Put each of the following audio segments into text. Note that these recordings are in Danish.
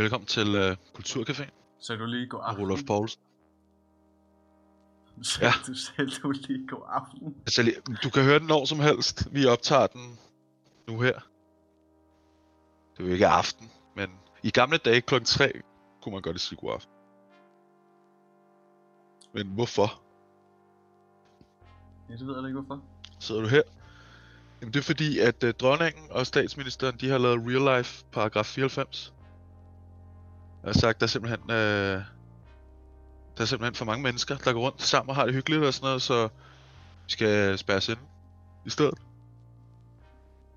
Velkommen til uh, Kulturcafé. Så du lige god aften. Rolof Poulsen. Så Ja. du sagde du lige god aften. Altså, du kan høre den når som helst. Vi optager den nu her. Det er jo ikke aften, men i gamle dage klokken 3 kunne man godt sige god aften. Men hvorfor Ja, det ved jeg ikke hvorfor. sidder du her? Jamen det er fordi, at uh, dronningen og statsministeren, de har lavet real life paragraf 94. Jeg har sagt, der er simpelthen, Øh, der er simpelthen for mange mennesker, der går rundt sammen og har det hyggeligt og sådan noget, så vi skal spærres ind i stedet.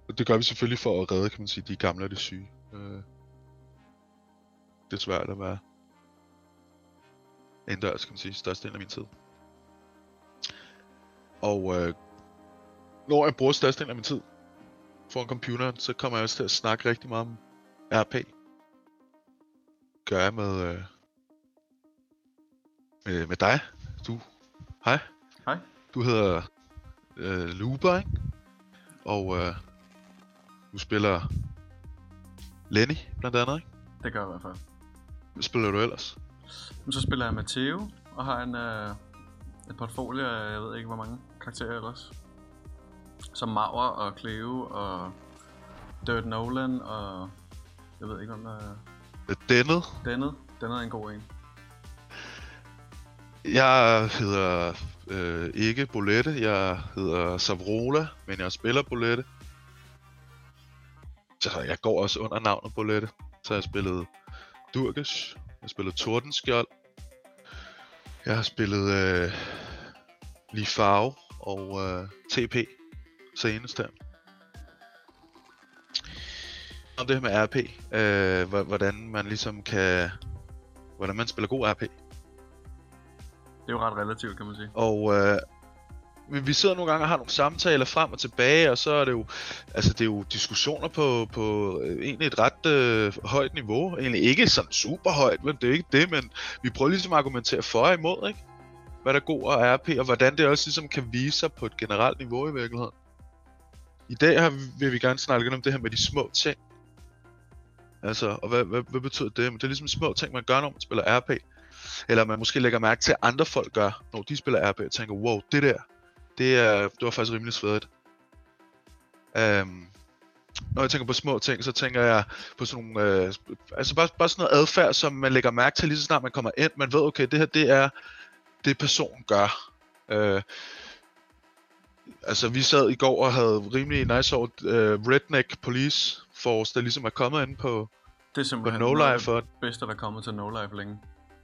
Og det gør vi selvfølgelig for at redde, kan man sige, de gamle og de syge. Øh, det er svært at være indendørs, kan man sige, størstedelen af min tid. Og øh, når jeg bruger størstedelen af min tid foran computeren, så kommer jeg også til at snakke rigtig meget om RP. Gør jeg med, øh, med, med dig. Du, hej. Hej. Du hedder øh, Luber, ikke? Og øh, du spiller Lenny, blandt andet, ikke? Det gør jeg i hvert fald. Hvad spiller du ellers? Så spiller jeg Matteo, og har en, øh, et portfolio af, jeg ved ikke hvor mange karakterer ellers. Som Mauer og Cleo og Dirt Nolan og jeg ved ikke om der er Øh, Dennet. Dennet. Dennet er en god en. Jeg hedder øh, ikke Bolette, jeg hedder Savrola, men jeg spiller Bolette. Så jeg går også under navnet Bolette. Så jeg spillet Durges, jeg har spillet Tordenskjold, jeg har spillet øh, Lige Farve og øh, TP senest her. Om det her med RP, øh, hvor- hvordan man ligesom kan, hvordan man spiller god RP. Det er jo ret relativt, kan man sige. Og øh, men vi sidder nogle gange og har nogle samtaler frem og tilbage, og så er det jo, altså det er jo diskussioner på, på øh, egentlig et ret øh, højt niveau. Egentlig ikke sådan super højt, men det er ikke det, men vi prøver ligesom at argumentere for og imod, ikke? Hvad der er god og RP, og hvordan det også ligesom kan vise sig på et generelt niveau i virkeligheden. I dag har, vi- vil vi gerne snakke om det her med de små ting. Altså, og hvad, hvad, hvad betyder det? Men det er ligesom små ting, man gør, når man spiller RP. Eller man måske lægger mærke til, at andre folk gør, når de spiller RP, og tænker, wow, det der, det, er, det var faktisk rimelig svedigt. Um, når jeg tænker på små ting, så tænker jeg på sådan nogle, øh, altså bare, bare sådan noget adfærd, som man lægger mærke til lige så snart man kommer ind. Man ved, okay, det her, det er det personen gør. Øh, altså vi sad i går og havde rimelig nice over øh, Redneck Police Force, der ligesom er kommet ind på, Det er på simpelthen No Life, og det bedste, der er kommet til No Life længe.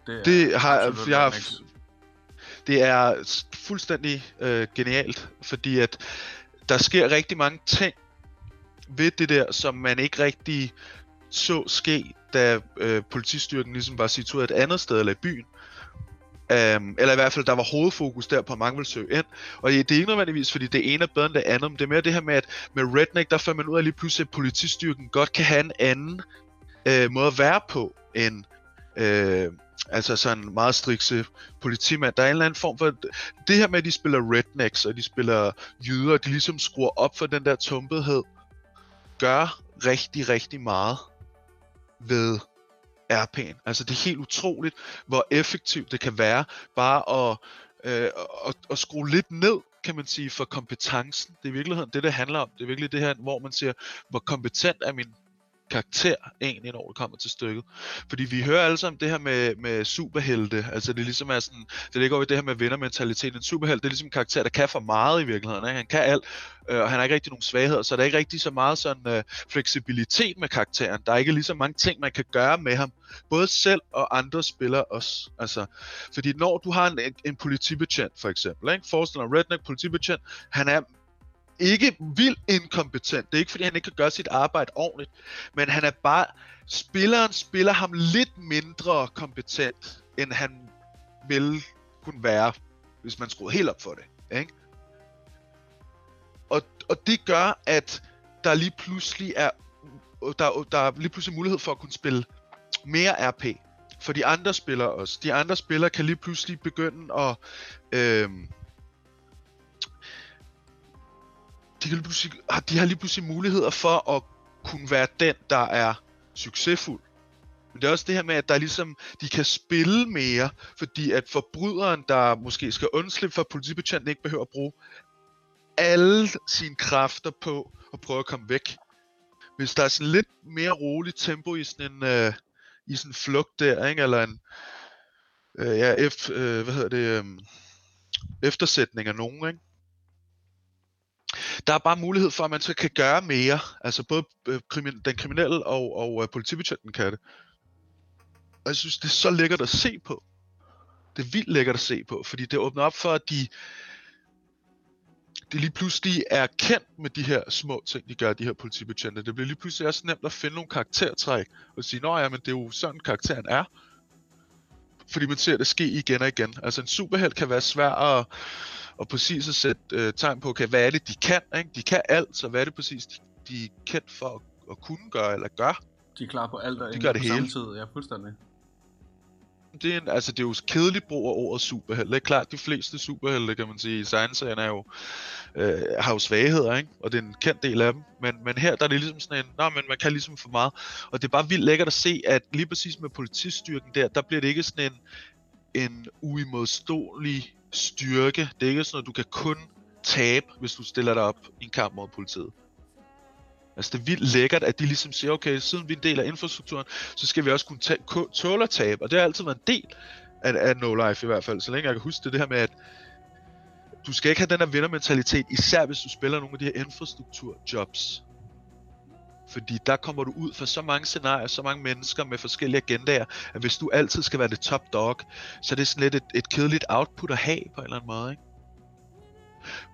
Det, er Det har jeg har, next. det er fuldstændig øh, genialt, fordi at der sker rigtig mange ting ved det der, som man ikke rigtig så ske, da øh, politistyrken ligesom var situeret et andet sted eller i byen. Um, eller i hvert fald, der var hovedfokus der på, at mange ville søge ind. Og det er ikke nødvendigvis, fordi det ene er bedre end det andet, men det er mere det her med, at med Redneck, der fandt man ud af lige pludselig, at politistyrken godt kan have en anden øh, måde at være på, end øh, altså sådan en meget strikse politimand. Der er en eller anden form for... Det her med, at de spiller rednecks, og de spiller jyder, og de ligesom skruer op for den der tumpethed, gør rigtig, rigtig meget ved RP'en. Altså det er helt utroligt, hvor effektivt det kan være bare at, øh, at, at skrue lidt ned, kan man sige, for kompetencen. Det er i virkeligheden det, det handler om. Det er virkelig det her, hvor man siger, hvor kompetent er min karakter egentlig, når det kommer til stykket. Fordi vi hører alle sammen det her med, med superhelte, altså det ligesom er sådan, det ligger jo i det her med vindermentalitet. En superhelt, det er ligesom en karakter, der kan for meget i virkeligheden. Ikke? Han kan alt, øh, og han har ikke rigtig nogen svagheder, så der er ikke rigtig så meget sådan øh, fleksibilitet med karakteren. Der er ikke lige så mange ting, man kan gøre med ham. Både selv og andre spillere også. Altså, fordi når du har en, en, en politibetjent, for eksempel, ikke? forestil dig redneck politibetjent, han er ikke vildt inkompetent. Det er ikke, fordi han ikke kan gøre sit arbejde ordentligt, men han er bare... Spilleren spiller ham lidt mindre kompetent, end han ville kunne være, hvis man skruede helt op for det. Ikke? Og, og det gør, at der lige pludselig er der, der er lige pludselig mulighed for at kunne spille mere RP. For de andre spillere også. De andre spillere kan lige pludselig begynde at... øh, de, kan lige pludselig, de har lige pludselig muligheder for at kunne være den, der er succesfuld. Men det er også det her med, at der ligesom, de kan spille mere, fordi at forbryderen, der måske skal undslippe for politibetjenten, ikke behøver at bruge alle sine kræfter på at prøve at komme væk. Hvis der er sådan lidt mere roligt tempo i sådan en, øh, i sådan en flugt der, ikke? eller en, øh, ja, F, øh, hvad hedder det, øh, eftersætning af nogen, ikke? Der er bare mulighed for, at man så kan gøre mere. Altså både øh, krimin- den kriminelle og, og øh, politibetjenten kan det. Og jeg synes, det er så lækkert at se på. Det er vildt lækkert at se på, fordi det åbner op for, at de, de lige pludselig er kendt med de her små ting, de gør, de her politibetjente. Det bliver lige pludselig også nemt at finde nogle karaktertræk, og sige, nå ja, men det er jo sådan, karakteren er. Fordi man ser det ske igen og igen. Altså en superheld kan være svær at, at præcis at sætte øh, tegn på, okay, hvad er det, de kan? Ikke? De kan alt, så hvad er det præcis, de, de er kendt for at, at kunne gøre eller gøre? De er klar på alt og De gør det på hele. tid. Ja, fuldstændig. Det er, en, altså, det er jo kedeligt brug af ordet superheld. Det er klart, de fleste superhelte, kan man sige, i science er jo, øh, har jo svagheder, ikke? og det er en kendt del af dem. Men, men her der er det ligesom sådan en, nej, men man kan ligesom for meget. Og det er bare vildt lækkert at se, at lige præcis med politistyrken der, der bliver det ikke sådan en, en uimodståelig styrke. Det er ikke sådan, at du kan kun tabe, hvis du stiller dig op i en kamp mod politiet. Altså det er vildt lækkert, at de ligesom siger, okay, siden vi er en del af infrastrukturen, så skal vi også kunne ta- tåle at tabe. Og det har altid været en del af, af No Life i hvert fald, så længe jeg kan huske det, det her med, at du skal ikke have den her vindermentalitet, især hvis du spiller nogle af de her infrastrukturjobs. Fordi der kommer du ud for så mange scenarier, så mange mennesker med forskellige agendaer, at hvis du altid skal være det top dog, så er det sådan lidt et, et kedeligt output at have på en eller anden måde, ikke?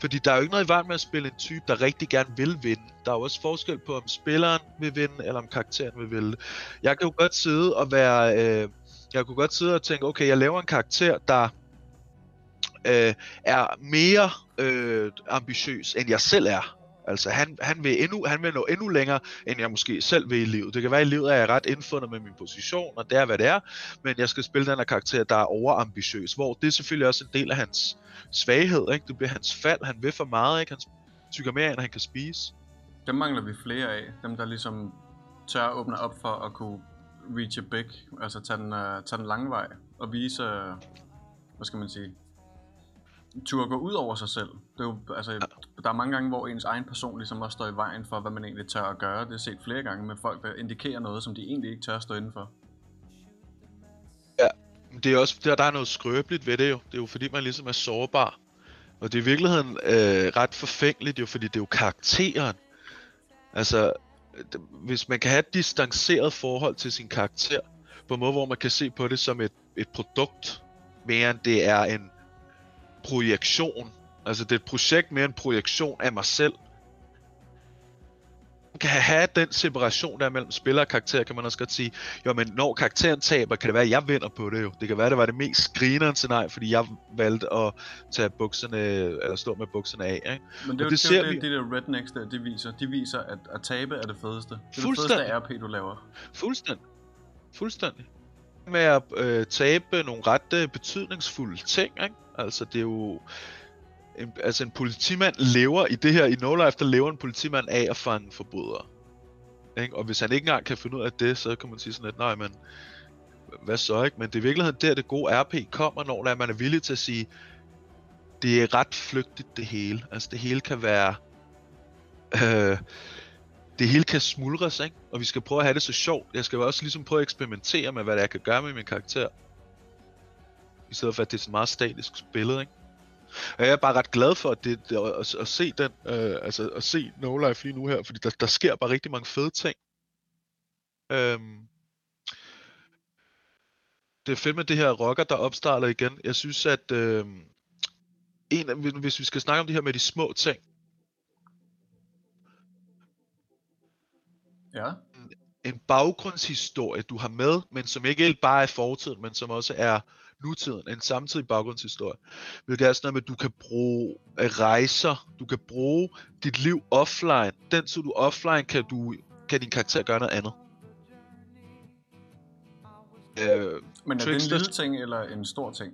Fordi der er jo ikke noget i vejen med at spille en type, der rigtig gerne vil vinde. Der er jo også forskel på, om spilleren vil vinde, eller om karakteren vil vinde. Jeg kan jo godt sidde og være... Øh, jeg kunne godt sidde og tænke, okay, jeg laver en karakter, der øh, er mere øh, ambitiøs, end jeg selv er. Altså, han, han, vil endnu, han vil nå endnu længere, end jeg måske selv vil i livet. Det kan være, at i livet er jeg ret indfundet med min position, og det er, hvad det er. Men jeg skal spille den her karakter, der er overambitiøs. Hvor det er selvfølgelig også en del af hans svaghed, ikke? Det bliver hans fald. Han vil for meget, ikke? Han tykker mere, end han kan spise. Dem mangler vi flere af. Dem, der ligesom tør åbne op for at kunne reach a big. Altså tage den, uh, tage den lange vej. Og vise, uh, hvad skal man sige, turde gå ud over sig selv. Det er jo, altså, der er mange gange, hvor ens egen person ligesom også står i vejen for, hvad man egentlig tør at gøre. Det er set flere gange med folk, der indikerer noget, som de egentlig ikke tør at stå indenfor. Men det er også, der, der er noget skrøbeligt ved det jo. Det er jo fordi, man ligesom er sårbar. Og det er i virkeligheden øh, ret forfængeligt jo, fordi det er jo karakteren. Altså, hvis man kan have et distanceret forhold til sin karakter, på en måde, hvor man kan se på det som et, et produkt, mere end det er en projektion. Altså, det er et projekt mere en projektion af mig selv. Man kan have den separation der mellem spiller og karakter, kan man også godt sige, jo, men når karakteren taber, kan det være, at jeg vinder på det jo. Det kan være, at det var det mest grineren scenarie, fordi jeg valgte at tage bukserne, eller stå med bukserne af, ikke? Men det, er jo- det det, ser er vi- det, de der rednecks der, de viser. De viser, at at tabe er det fedeste. Det er det fedeste RP, du laver. Fuldstændig. Fuldstændig. Med at øh, tabe nogle ret øh, betydningsfulde ting, ikke? Altså, det er jo... En, altså, en politimand lever i det her, i No Life, der lever en politimand af at fange forbrydere. Ikke? Og hvis han ikke engang kan finde ud af det, så kan man sige sådan lidt, nej, men hvad så, ikke? Men det er i virkeligheden der, det gode RP kommer, når man er villig til at sige, det er ret flygtigt det hele. Altså, det hele kan være... Øh, det hele kan smuldres, ikke? Og vi skal prøve at have det så sjovt. Jeg skal også ligesom prøve at eksperimentere med, hvad det er, jeg kan gøre med min karakter. I stedet for, at det er sådan meget statisk spillet, ikke? Og jeg er bare ret glad for, at, det, at, at, se den, øh, altså at se No Life lige nu her, fordi der, der sker bare rigtig mange fede ting. Øhm, det er fedt med det her rocker, der opstarter igen. Jeg synes, at øh, en, af- hvis vi skal snakke om det her med de små ting, Ja. en baggrundshistorie, du har med, men som ikke bare er fortiden, men som også er nutiden, en samtidig baggrundshistorie. Hvilket er sådan noget med, at du kan bruge øh, rejser, du kan bruge dit liv offline. Den tid du er offline, kan, du, kan din karakter gøre noget andet. Øh, Men er det en lille ting, eller en stor ting?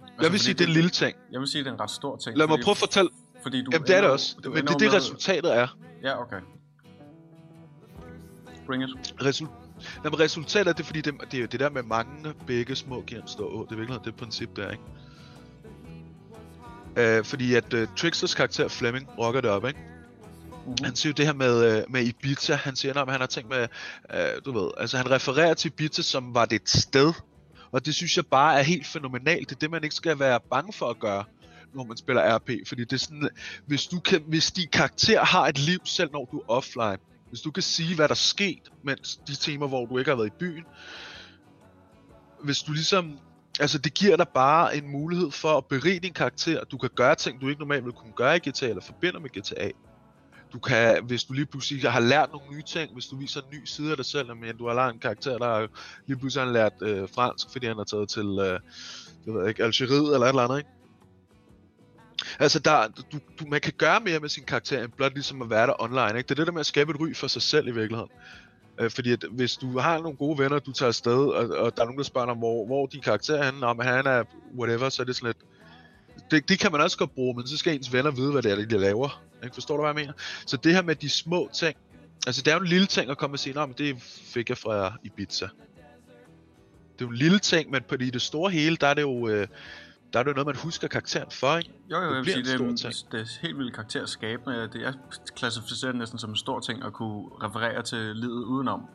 Altså, jeg vil sige, det er en lille ting. Jeg vil sige, det er en ret stor ting. Lad mig prøve at fortælle. Fordi du Jamen, det er det også. Men det er det, med- resultatet er. Ja, okay. Bring it. Resul- Nå, men resultatet er det, fordi det, det er jo det der med mange begge små giver en stor å. Det er virkelig det princip der, ikke? Øh, fordi at uh, Tricksters karakter Fleming rocker det op, ikke? Mm-hmm. Han siger jo det her med, uh, med Ibiza, han siger, at han har tænkt med, uh, du ved, altså han refererer til Ibiza, som var det et sted, og det synes jeg bare er helt fænomenalt. Det er det, man ikke skal være bange for at gøre, når man spiller RP, fordi det er sådan, hvis, du kan, hvis din karakter har et liv, selv når du er offline, hvis du kan sige, hvad der er sket, mens de timer, hvor du ikke har været i byen, hvis du ligesom Altså, det giver dig bare en mulighed for at berige din karakter. Du kan gøre ting, du ikke normalt ville kunne gøre i GTA, eller forbinder med GTA. Du kan, hvis du lige pludselig har lært nogle nye ting, hvis du viser en ny side af dig selv, men du har lært en karakter, der har lige pludselig har lært øh, fransk, fordi han har taget til, øh, jeg ved ikke, Algeriet eller et eller andet, ikke? Altså, der, du, du, man kan gøre mere med sin karakter, end blot ligesom at være der online, ikke? Det er det der med at skabe et ry for sig selv i virkeligheden. Øh, fordi at hvis du har nogle gode venner, du tager afsted, og, og der er nogen, der spørger dig, hvor, hvor din karakter er henne, om han er whatever, så er det sådan lidt... Det, det kan man også godt bruge, men så skal ens venner vide, hvad det er, de laver. Ikke? Forstår du, hvad jeg mener? Så det her med de små ting, altså det er jo en lille ting at komme og sige, men det fik jeg fra Ibiza. Det er jo en lille ting, men på det store hele, der er det jo... Øh, der er det jo noget, man husker karakteren for, ikke? Jo, jo, det jeg vil sige, det, er, det er helt vildt karakterskabende. Det er klassificeret næsten som en stor ting at kunne referere til livet udenom.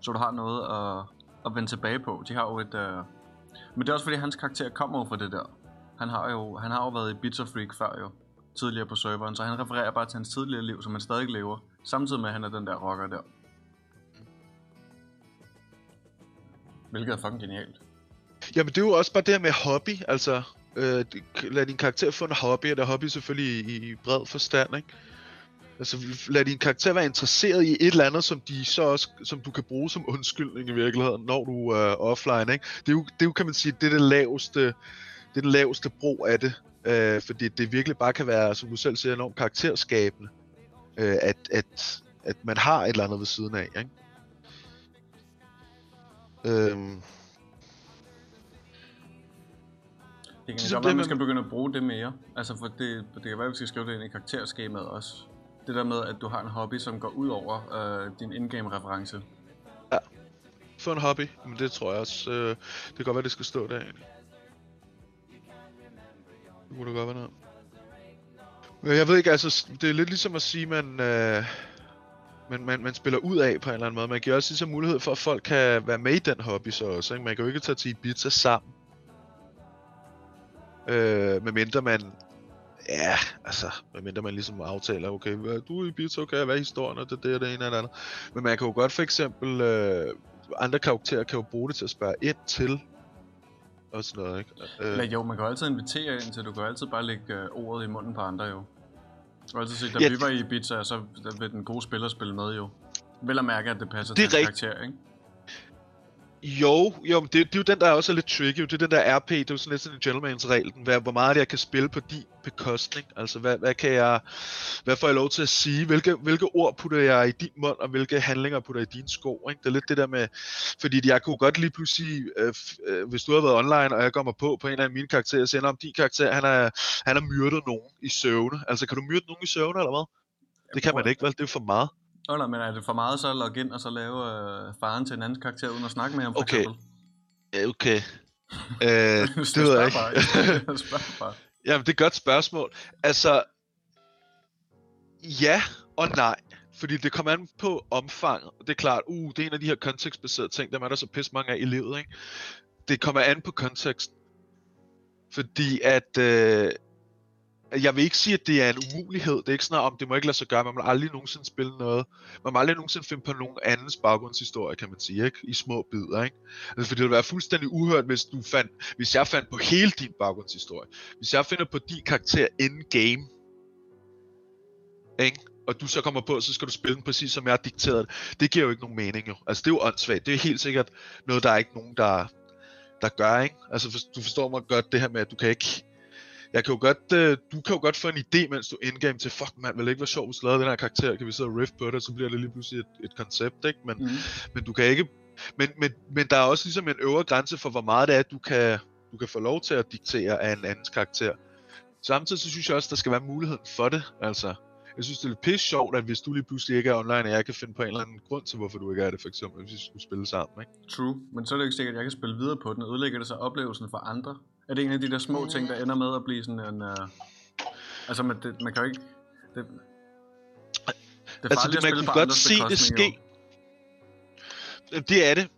Så du har noget at, at vende tilbage på. De har jo et... Uh... Men det er også fordi, hans karakter kommer fra det der. Han har jo, han har jo været i Pizza Freak før jo, tidligere på serveren, så han refererer bare til hans tidligere liv, som han stadig lever, samtidig med, at han er den der rocker der. Hvilket er fucking genialt. Jamen det er jo også bare det her med hobby, altså øh, lad din karakter få en hobby, og der er hobby selvfølgelig i, i bred forstand, ikke? Altså lad din karakter være interesseret i et eller andet, som de så også, som du kan bruge som undskyldning i virkeligheden, når du er øh, offline, ikke? Det er jo, det er jo, kan man sige, det er det laveste, det er den laveste brug af det, øh, fordi det virkelig bare kan være, som du selv siger, enormt karakterskabende, øh, at, at, at man har et eller andet ved siden af, ikke? Øhm, Det kan godt være, man skal begynde at bruge det mere. Altså, for det, det kan være, at vi skal skrive det ind i karakterskemaet også. Det der med, at du har en hobby, som går ud over øh, din in-game-reference. Ja. Få en hobby, men det tror jeg også. Øh, det kan godt være, det skal stå der egentlig. Det kunne da godt være noget. Men jeg ved ikke, altså, det er lidt ligesom at sige, man, øh, man, man, man spiller ud af på en eller anden måde. Man giver også ligesom mulighed for, at folk kan være med i den hobby så også. Ikke? Man kan jo ikke tage til Ibiza sammen. Øh, medmindre man... Ja, altså, medmindre man ligesom aftaler, okay, hvad, du er i Ibiza, okay, hvad er historien, og det, det det ene eller andet. Men man kan jo godt for eksempel... Øh, andre karakterer kan jo bruge det til at spørge ind til og sådan noget, ikke? Øh. Ja, jo, man kan jo altid invitere ind til, du kan altid bare lægge øh, ordet i munden på andre jo. Du kan altid sige, da ja, vi var i Ibiza, så vil den gode spiller spille med jo. Vel at mærke, at det passer det til karakter, ikke? Jo, jo, det, det er jo den, der også er lidt tricky. Det er den der RP, det er jo sådan lidt sådan en gentleman's regel. Hvad, hvor meget jeg kan spille på din bekostning. Altså, hvad, hvad kan jeg... Hvad får jeg lov til at sige? Hvilke, hvilke ord putter jeg i din mund, og hvilke handlinger putter jeg i dine sko? Ikke? Det er lidt det der med... Fordi jeg kunne godt lige pludselig... Øh, øh, hvis du har været online, og jeg kommer på på en af mine karakterer, og sender om din karakter, han har han er myrdet nogen i søvne. Altså, kan du myrde nogen i søvne, eller hvad? Det kan man ikke, vel? Det er for meget. Nå, nej, men er det for meget så at logge ind og så lave øh, faren til en anden karakter uden at snakke med ham, for okay. eksempel? Okay. øh, det ved jeg ikke. Bare. Jamen, det er et godt spørgsmål. Altså, ja og nej. Fordi det kommer an på omfanget. Det er klart, uh, det er en af de her kontekstbaserede ting, der er der så pisse mange af i livet, ikke? Det kommer an på konteksten. Fordi at, øh, jeg vil ikke sige, at det er en umulighed. Det er ikke sådan, om det må ikke lade sig gøre. Man må aldrig nogensinde spille noget. Man må aldrig nogensinde finde på nogen andens baggrundshistorie, kan man sige, ikke? I små bidder, ikke? Altså, for det ville være fuldstændig uhørt, hvis du fandt, hvis jeg fandt på hele din baggrundshistorie. Hvis jeg finder på din karakter in-game, ikke? og du så kommer på, så skal du spille den præcis som jeg har dikteret det. Det giver jo ikke nogen mening jo. Altså det er jo åndssvagt. Det er helt sikkert noget, der er ikke nogen, der, der gør, ikke? Altså du forstår mig godt det her med, at du kan ikke jeg kan jo godt, øh, du kan jo godt få en idé, mens du indgame til, fuck man, vil det ikke være sjovt, hvis lavede den her karakter, kan vi sidde og riff på det, så bliver det lige pludselig et, et koncept, ikke? Men, mm. men du kan ikke, men, men, men der er også ligesom en øvre grænse for, hvor meget det er, du kan, du kan få lov til at diktere af en andens karakter. Samtidig så synes jeg også, der skal være muligheden for det, altså. Jeg synes, det er lidt pisse sjovt, at hvis du lige pludselig ikke er online, og jeg kan finde på en eller anden grund til, hvorfor du ikke er det, for eksempel, hvis vi skulle spille sammen, ikke? True, men så er det jo ikke sikkert, at jeg kan spille videre på den. Ødelægger det så oplevelsen for andre? Er det en af de der små ting, der ender med at blive sådan en... Uh... Altså, man, det, man kan jo ikke... Det, det er altså, det, man kunne godt se det ske. Jo. Det er det,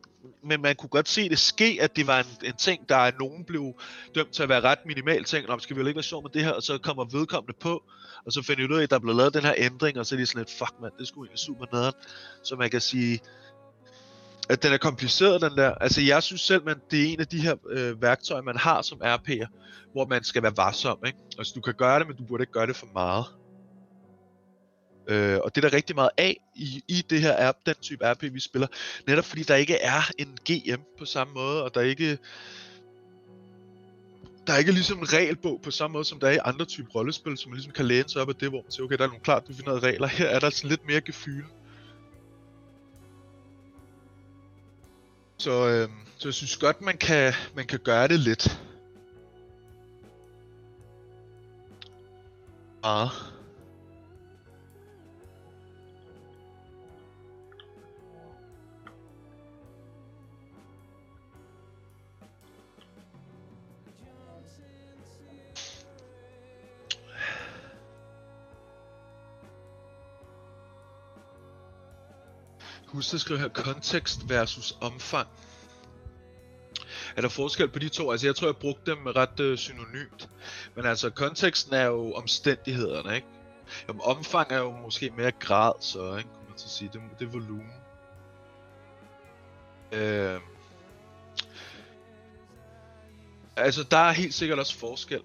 men man kunne godt se det ske, at det var en, en ting, der er nogen blev dømt til at være ret minimal ting, om skal vi jo ikke være sjov med det her, og så kommer vedkommende på, og så finder vi ud af, at der er blevet lavet den her ændring, og så er de sådan lidt, fuck mand, det skulle egentlig super nederen. Så man kan sige, at den er kompliceret, den der. Altså, jeg synes selv, at det er en af de her øh, værktøjer, man har som RP'er, hvor man skal være varsom, ikke? Altså, du kan gøre det, men du burde ikke gøre det for meget. Øh, og det er der rigtig meget af i, i det her app, den type RP, vi spiller. Netop fordi der ikke er en GM på samme måde, og der ikke der er ikke ligesom en regelbog på samme måde, som der er i andre typer rollespil, som man ligesom kan læne sig op af det, hvor man siger, okay, der er nogle klart definerede regler. Her er der altså lidt mere gefyl. Så, øh, så jeg synes godt, man kan, man kan gøre det lidt. Ah. Husk at skrive her kontekst versus omfang. Er der forskel på de to? Altså jeg tror jeg brugte dem ret øh, synonymt. Men altså konteksten er jo omstændighederne, ikke? Jamen, omfang er jo måske mere grad, så ikke? Kunne man så sige. Det, det er volumen. Øh, altså der er helt sikkert også forskel.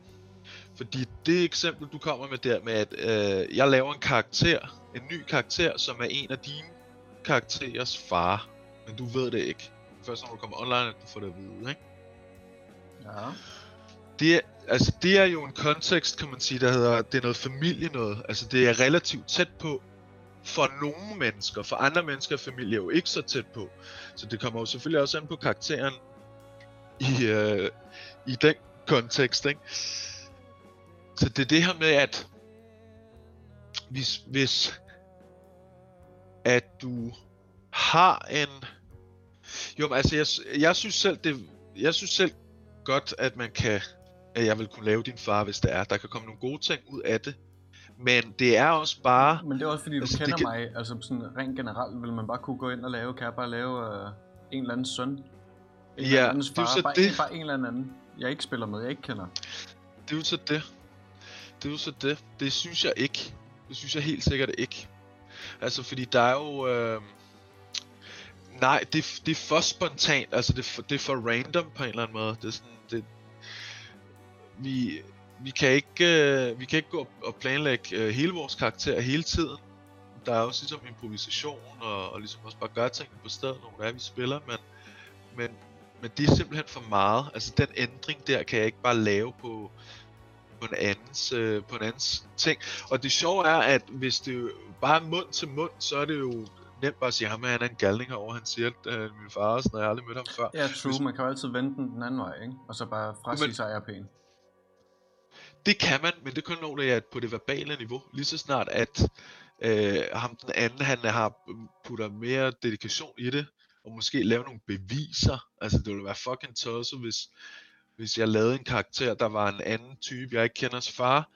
Fordi det eksempel du kommer med der med at øh, jeg laver en karakter, en ny karakter, som er en af dine karakterers far, men du ved det ikke. Først når du kommer online, at du får det at vide, ikke? Ja. Det er, altså, det er jo en kontekst, kan man sige, der hedder, det er noget familie noget. Altså, det er relativt tæt på for nogle mennesker. For andre mennesker er familie jo ikke så tæt på. Så det kommer jo selvfølgelig også an på karakteren i, øh, i den kontekst, ikke? Så det er det her med, at hvis, hvis at du har en... Jo, men altså, jeg, jeg synes selv, det, jeg synes selv godt, at man kan, at jeg vil kunne lave din far, hvis det er. Der kan komme nogle gode ting ud af det. Men det er også bare... Men det er også fordi, du altså, kender kan... mig, altså sådan rent generelt, vil man bare kunne gå ind og lave, kan jeg bare lave uh, en eller anden søn? En ja, eller far, det er jo så bare, det. En, bare en eller anden, jeg ikke spiller med, jeg ikke kender. Det er jo så det. Det er jo så det. Det synes jeg ikke. Det synes jeg helt sikkert ikke. Altså, fordi der er jo... Øh... Nej, det, det er for spontant. Altså, det for, det er for random på en eller anden måde. Det er sådan... Det... Vi, vi kan ikke, øh, vi kan ikke gå og planlægge øh, hele vores karakter hele tiden. Der er også ligesom improvisation og, og ligesom også bare gøre tingene på stedet, når det er, vi spiller, men, men, men det er simpelthen for meget. Altså den ændring der kan jeg ikke bare lave på, på en andens, øh, på en andens ting. Og det sjove er, at hvis det bare mund til mund, så er det jo nemt bare at sige, at han er en galning herovre, han siger, at øh, min far, sådan, jeg har aldrig mødt ham før. Ja, true, hvis... man kan jo altid vende den den anden vej, ikke? Og så bare frasige sig RP'en. Det kan man, men det kun når det er på det verbale niveau. Lige så snart, at øh, ham den anden, han har putter mere dedikation i det, og måske lave nogle beviser. Altså, det ville være fucking tosset, hvis, hvis jeg lavede en karakter, der var en anden type, jeg ikke kender hans far,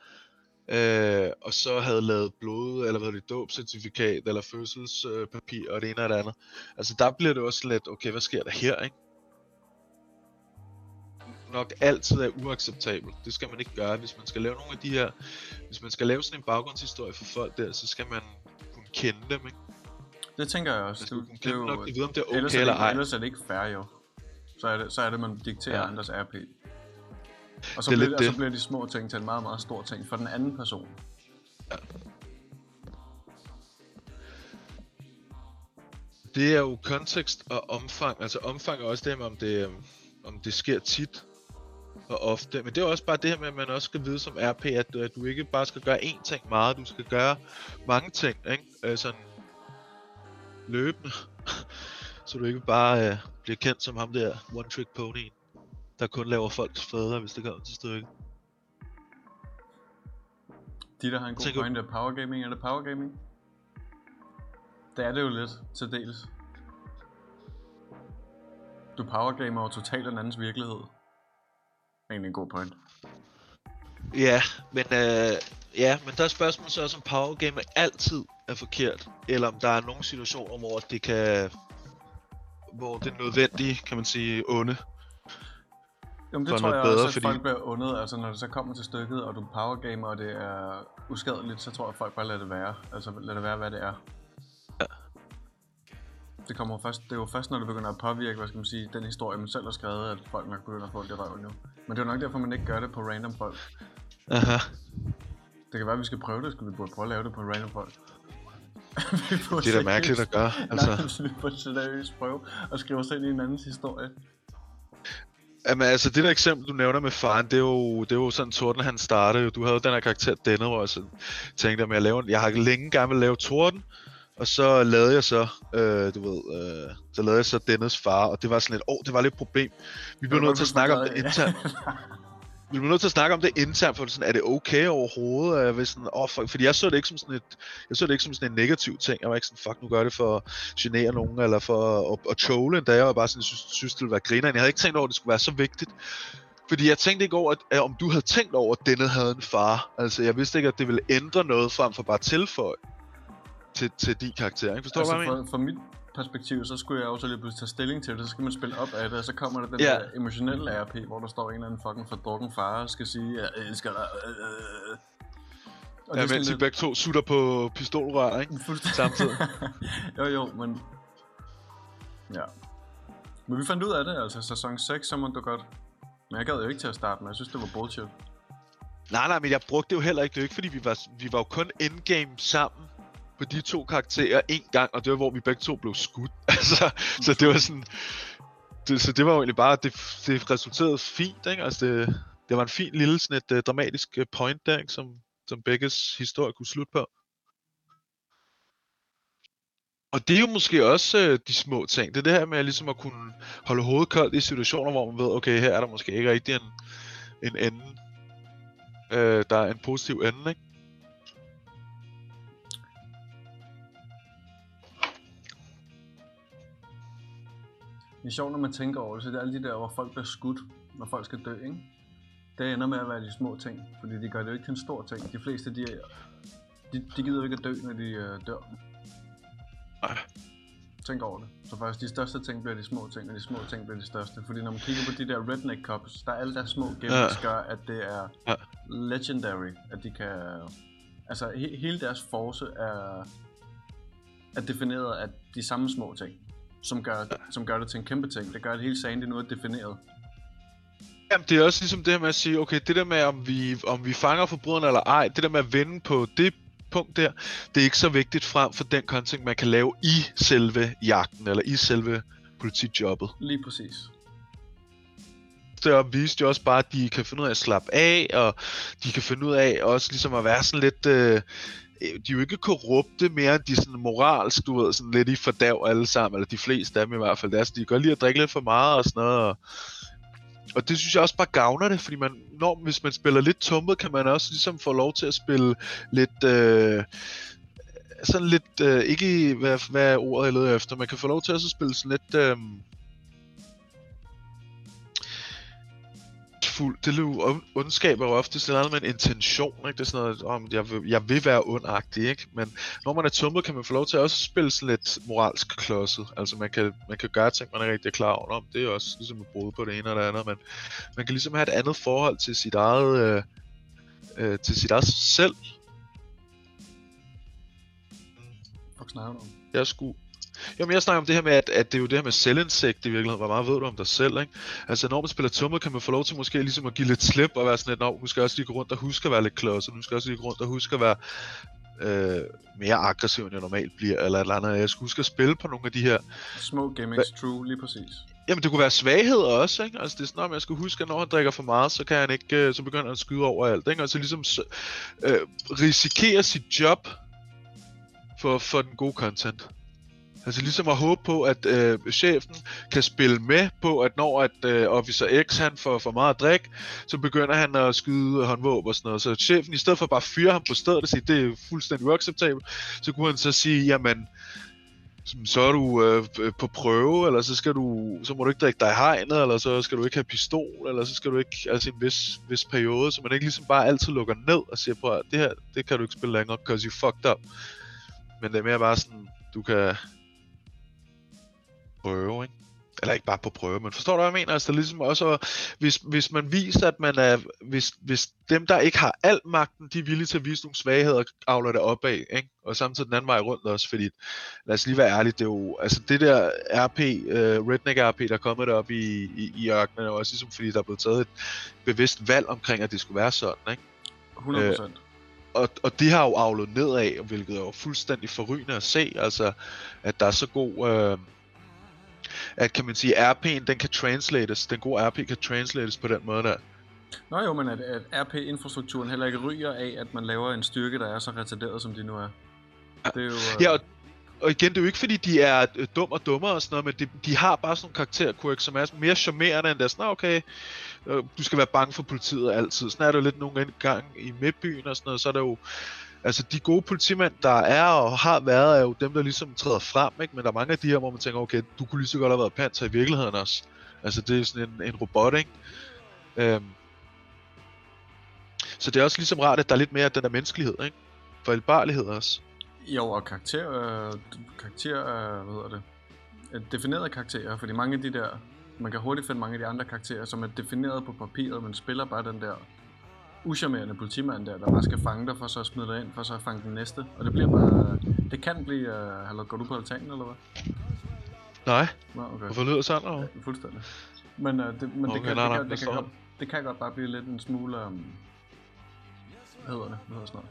øh, og så havde lavet blod, eller hvad det, dåbcertifikat, eller fødselspapir, øh, og det ene og det andet. Altså der bliver det også lidt, okay, hvad sker der her, ikke? nok altid er uacceptabelt. Det skal man ikke gøre, hvis man skal lave nogle af de her... Hvis man skal lave sådan en baggrundshistorie for folk der, så skal man kunne kende dem, ikke? Det tænker jeg også. Man skal kunne kende nok, de vide, om det er okay ellers er det, eller ej. Ellers er det ikke fair, jo. Så er det, så er det man dikterer ja. andres RP. Og så, det bliver, det. og så bliver de små ting til en meget, meget stor ting for den anden person. Ja. Det er jo kontekst og omfang. Altså omfang er også det med, om det, om det sker tit og ofte. Men det er også bare det her med, at man også skal vide som RP, at, at du ikke bare skal gøre én ting meget, du skal gøre mange ting, ikke? Øh, sådan løbende. så du ikke bare øh, bliver kendt som ham der one trick pony der kun laver folks fædre, hvis det kommer til stykket. De, der har en god Tænker- point, er power gaming. Er det power gaming? Det er det jo lidt, til dels. Du powergamer jo totalt en andens virkelighed. Egentlig en god point. Ja, men, øh, ja, men der er spørgsmålet så også, om power game altid er forkert, eller om der er nogle situationer, hvor det kan, hvor det er nødvendigt, kan man sige, onde. Jamen For det tror jeg bedre, også, at fordi- folk bliver undet. Altså når det så kommer til stykket, og du powergamer, og det er uskadeligt, så tror jeg, at folk bare lader det være. Altså lad det være, hvad det er. Ja. Det kommer først, det er jo først, når det begynder at påvirke, hvad skal man sige, den historie, man selv har skrevet, at folk nok begynder at få det røven nu. Men det er jo nok derfor, man ikke gør det på random folk. Aha. Det kan være, at vi skal prøve det. Skal vi burde prøve at lave det på random folk? Det er da mærkeligt at gøre, Altså. Nej, vi burde seriøst prøve at skrive os ind i en andens historie. Jamen altså, det der eksempel, du nævner med faren, det er jo, det er jo sådan, Torden han startede. Du havde jo den her karakter, Denne, hvor jeg sådan tænkte, at jeg, lave, en- jeg har længe gerne vil lave Torden, og så lavede jeg så, øh, du ved, øh, så lavede jeg så Dennes far, og det var sådan lidt, åh, oh, det var lidt et problem. Vi blev nødt til at snakke om det internt. Vi bliver nødt til at snakke om det internt, for sådan, er det okay overhovedet? Er jeg sådan, oh, fuck, fordi jeg så det ikke som sådan et, jeg så det ikke som sådan en negativ ting. Jeg var ikke sådan, fuck, nu gør det for at genere nogen, eller for at, at trole endda. Jeg var bare sådan, synes, synes det ville være griner. Jeg havde ikke tænkt over, at det skulle være så vigtigt. Fordi jeg tænkte ikke over, at, at om du havde tænkt over, at denne havde en far. Altså, jeg vidste ikke, at det ville ændre noget frem for bare tilføje til, til din karakter. Ikke? Forstår du, altså, hvad jeg mener? for, for mit perspektiv, så skulle jeg jo så lige pludselig tage stilling til det, så skal man spille op af det, og så kommer der den Ja. der emotionelle RP, hvor der står en eller anden fucking fordrukken far og skal sige, jeg elsker dig. øh, øh." Og Ja, mens I begge to sutter på pistolrør, ikke? Fuldstændig. Samtidig. jo, jo, men... Ja. Men vi fandt ud af det, altså sæson 6, så må du godt... Men jeg gad jo ikke til at starte med, jeg synes, det var bullshit. Nej, nej, men jeg brugte det jo heller ikke. Det er jo ikke, fordi vi var, vi var jo kun endgame sammen på de to karakterer en gang, og det var, hvor vi begge to blev skudt. altså, så det var sådan... Det, så det var jo egentlig bare, det, det resulterede fint, ikke? Altså, det, det var en fin lille sådan et uh, dramatisk øh, point der, ikke? Som, som begges historie kunne slutte på. Og det er jo måske også øh, de små ting. Det er det her med ligesom at kunne holde hovedet koldt i situationer, hvor man ved, okay, her er der måske ikke rigtig en, en ende. Øh, der er en positiv ende, ikke? Det er sjovt, når man tænker over det, så det er alle de der, hvor folk bliver skudt, når folk skal dø, ikke? Det ender med at være de små ting, fordi de gør det jo ikke til en stor ting. De fleste, de, er- de, de gider jo ikke at dø, når de øh, dør. Nej. Tænk over det. Så faktisk de største ting bliver de små ting, og de små ting bliver de største. Fordi når man kigger på de der redneck cops, der er alle deres små gimmicks Ja. gør, at det er Ja. legendary, at de kan... Altså he, hele deres force er, er defineret af de samme små ting, som gør, som gør det til en kæmpe ting. Det gør, at hele sagen det nu er defineret. Jamen, det er også ligesom det her med at sige, okay, det der med, om vi, om vi fanger forbryderne eller ej, det der med at vende på det punkt der, det er ikke så vigtigt frem for den content, man kan lave i selve jagten, eller i selve politijobbet. Lige præcis. Der viste jo også bare, at de kan finde ud af at slappe af, og de kan finde ud af også ligesom at være sådan lidt... Øh, de er jo ikke korrupte mere, end de sådan moralsk, du ved, sådan lidt i fordav alle sammen, eller de fleste af dem i hvert fald. Det er, sådan, de kan godt lide at drikke lidt for meget og sådan noget, og, og det synes jeg også bare gavner det, fordi man, når, hvis man spiller lidt tummet, kan man også ligesom få lov til at spille lidt, øh, sådan lidt, øh, ikke hvad, hvad er ordet jeg leder efter, man kan få lov til at så spille sådan lidt, øh, fuld, det er jo ond- ondskab er jo ofte sådan noget med en intention, ikke? Det er sådan noget, om jeg vil, jeg vil være ondagtig, ikke? Men når man er tummet, kan man få lov til at også spille sådan lidt moralsk klodset. Altså man kan, man kan gøre ting, man er rigtig klar over om. Det er også ligesom at bryde på det ene eller det andet, men man kan ligesom have et andet forhold til sit eget, øh, øh, til sit eget selv. Fuck snakker du om? Jeg skulle... Jamen, jeg snakker om det her med, at, at det er jo det her med selvindsigt i virkeligheden. Hvor meget ved du om dig selv, ikke? Altså, når man spiller tummet, kan man få lov til måske ligesom at give lidt slip og være sådan lidt, Nå, nu skal jeg også lige gå rundt og huske at være lidt klodset. Nu skal jeg også lige gå rundt og huske at være øh, mere aggressiv, end jeg normalt bliver, eller et eller andet. Jeg skal huske at spille på nogle af de her... Små gimmicks, true, lige præcis. Jamen, det kunne være svagheder også, ikke? Altså, det er sådan, om jeg skal huske, at når han drikker for meget, så kan han ikke... Øh, så begynder han at skyde over alt, ikke? Og så ligesom øh, risikere sit job for, for den gode content. Altså ligesom at håbe på, at øh, chefen kan spille med på, at når at øh, Officer X han får for meget drik, så begynder han at skyde håndvåben og sådan noget. Så chefen, i stedet for bare at fyre ham på stedet og sige, det er fuldstændig uacceptabelt, så kunne han så sige, jamen, så er du øh, øh på prøve, eller så skal du, så må du ikke drikke dig i hegnet, eller så skal du ikke have pistol, eller så skal du ikke, altså en vis, vis periode, så man ikke ligesom bare altid lukker ned og siger på, det her, det kan du ikke spille længere, because you fucked up. Men det er mere bare sådan, du kan prøve, ikke? Eller ikke bare på prøve, men forstår du, hvad jeg mener? Altså, det ligesom også, hvis, hvis man viser, at man er, hvis, hvis dem, der ikke har al magten, de er villige til at vise nogle svagheder, avler det opad, ikke? Og samtidig den anden vej rundt også, fordi, lad os lige være ærlige, det er jo, altså det der RP, uh, øh, Redneck RP, der er kommet derop i, i, i ørkenen, er også ligesom fordi, der er blevet taget et bevidst valg omkring, at det skulle være sådan, ikke? 100 Øh, og, og de har jo avlet nedad, hvilket er jo fuldstændig forrygende at se, altså, at der er så god, øh, at kan man sige, RP'en, den kan translates, den gode RP kan translates på den måde der. Nå jo, men at, at RP-infrastrukturen heller ikke ryger af, at man laver en styrke, der er så retarderet, som de nu er. Det er jo... øh, Ja, og, og igen, det er jo ikke fordi, de er øh, dum og dummere og sådan noget, men de, de har bare sådan nogle karakterquirks, som er mere charmerende end det er sådan, "Nå, okay, øh, du skal være bange for politiet altid. Sådan er det jo lidt nogle gange i midtbyen og sådan noget, så er der jo, altså de gode politimænd, der er og har været, er jo dem, der ligesom træder frem, ikke? Men der er mange af de her, hvor man tænker, okay, du kunne lige så godt have været panser i virkeligheden også. Altså det er sådan en, en robot, ikke? Øhm. Så det er også ligesom rart, at der er lidt mere af den der menneskelighed, ikke? Forældbarlighed også. Jo, og karakter, øh, karakter øh, hvad hedder det, definerede karakterer, fordi mange af de der, man kan hurtigt finde mange af de andre karakterer, som er defineret på papiret, men spiller bare den der uschammerende politimand der, der bare skal fange dig, for så at smide dig ind, for så at fange den næste. Og det bliver bare, det kan blive, øh, hallo, går du på altanen, eller hvad? Nej, Nå, okay. hvorfor lyder sådan? Over? Ja, fuldstændig. Men, øh, det, men Okay, det, kan, nej, nej, det, kan, det, kan godt, det kan godt bare blive lidt en smule... Um, hvad hedder det? Hvad hedder sådan noget?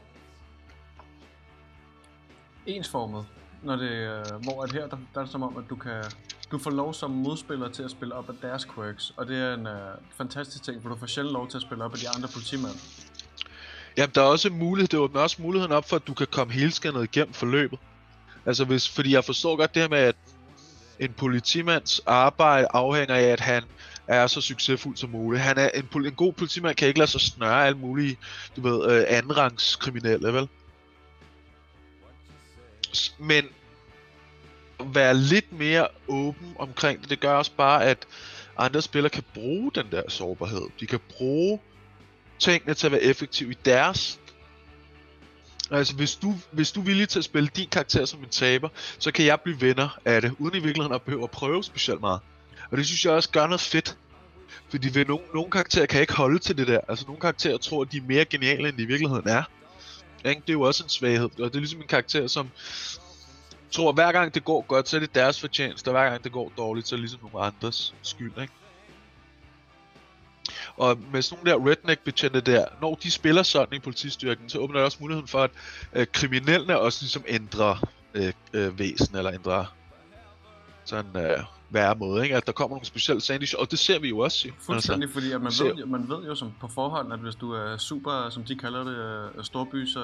Ensformet. Når det, øh, hvor at her, der, der er det som om, at du kan... Du får lov som modspiller til at spille op af deres quirks, og det er en øh, fantastisk ting, for du får sjældent lov til at spille op af de andre politimænd. Jamen, der er også mulighed, det åbner også muligheden op for, at du kan komme helskandet igennem forløbet. Altså, hvis, fordi jeg forstår godt det her med, at en politimands arbejde afhænger af, at han er så succesfuld som muligt. Han er en, en god politimand kan ikke lade sig snøre alle mulige, du ved, øh, andenrangskriminelle, vel? Men være lidt mere åben omkring det, det gør også bare, at andre spillere kan bruge den der sårbarhed. De kan bruge tingene til at være effektive i deres. Altså, hvis du, hvis du er villig til at spille din karakter som en taber, så kan jeg blive venner af det, uden i virkeligheden at behøve at prøve specielt meget. Og det synes jeg også gør noget fedt. Fordi ved nogle, nogle karakterer kan ikke holde til det der. Altså, nogle karakterer tror, at de er mere geniale, end de i virkeligheden er. Ikke? Det er jo også en svaghed. Og det er ligesom en karakter, som tror, at hver gang det går godt, så er det deres fortjeneste, og hver gang det går dårligt, så er det ligesom nogle andres skyld, ikke? Og med sådan nogle der redneck betjente der, når de spiller sådan i politistyrken, så åbner det også muligheden for, at øh, kriminelle også ligesom ændrer øh, øh, væsen, eller ændrer sådan øh, værre måde, ikke? At der kommer nogle specielle sandwich, og det ser vi jo også. Fuldstændig, altså, fordi at man, ser- ved, man ved jo som på forhånd, at hvis du er super, som de kalder det, øh, storbys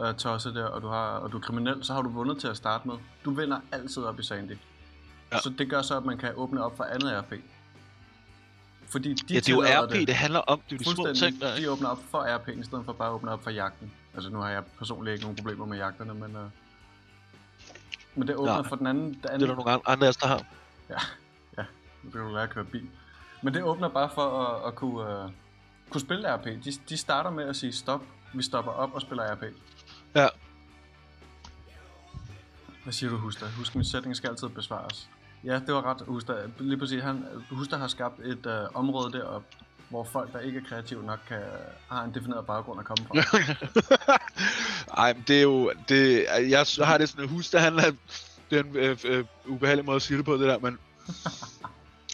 øh, øh, tosse der, og du, har, og du er kriminel, så har du vundet til at starte med. Du vinder altid op i Sandy. Ja. Ja. Så det gør så, at man kan åbne op for andet RP. Fordi de ja, det er jo RP, det. det handler om, det er de små ting der, ikke? De åbner op for RP'en, i stedet for bare at åbne op for jagten. Altså nu har jeg personligt ikke nogen problemer med jagterne, men... Øh, men det åbner Nej, for den anden... Den Det er anden der nogle andre der har. nu kan du lære at køre bil. Men det åbner bare for at, at kunne, uh, kunne spille RP. De, de starter med at sige stop, vi stopper op og spiller RP. Hvad siger du, Husta? Husk, min sætning skal altid besvares. Ja, det var ret, Husta. Lige præcis, han, Husta har skabt et uh, område deroppe, hvor folk, der ikke er kreative nok, kan, har en defineret baggrund at komme fra. Ej, men det er jo... Det, jeg har det sådan, at husk, at han er... Det er en øh, øh, ubehagelig måde at sige det på, det der, men...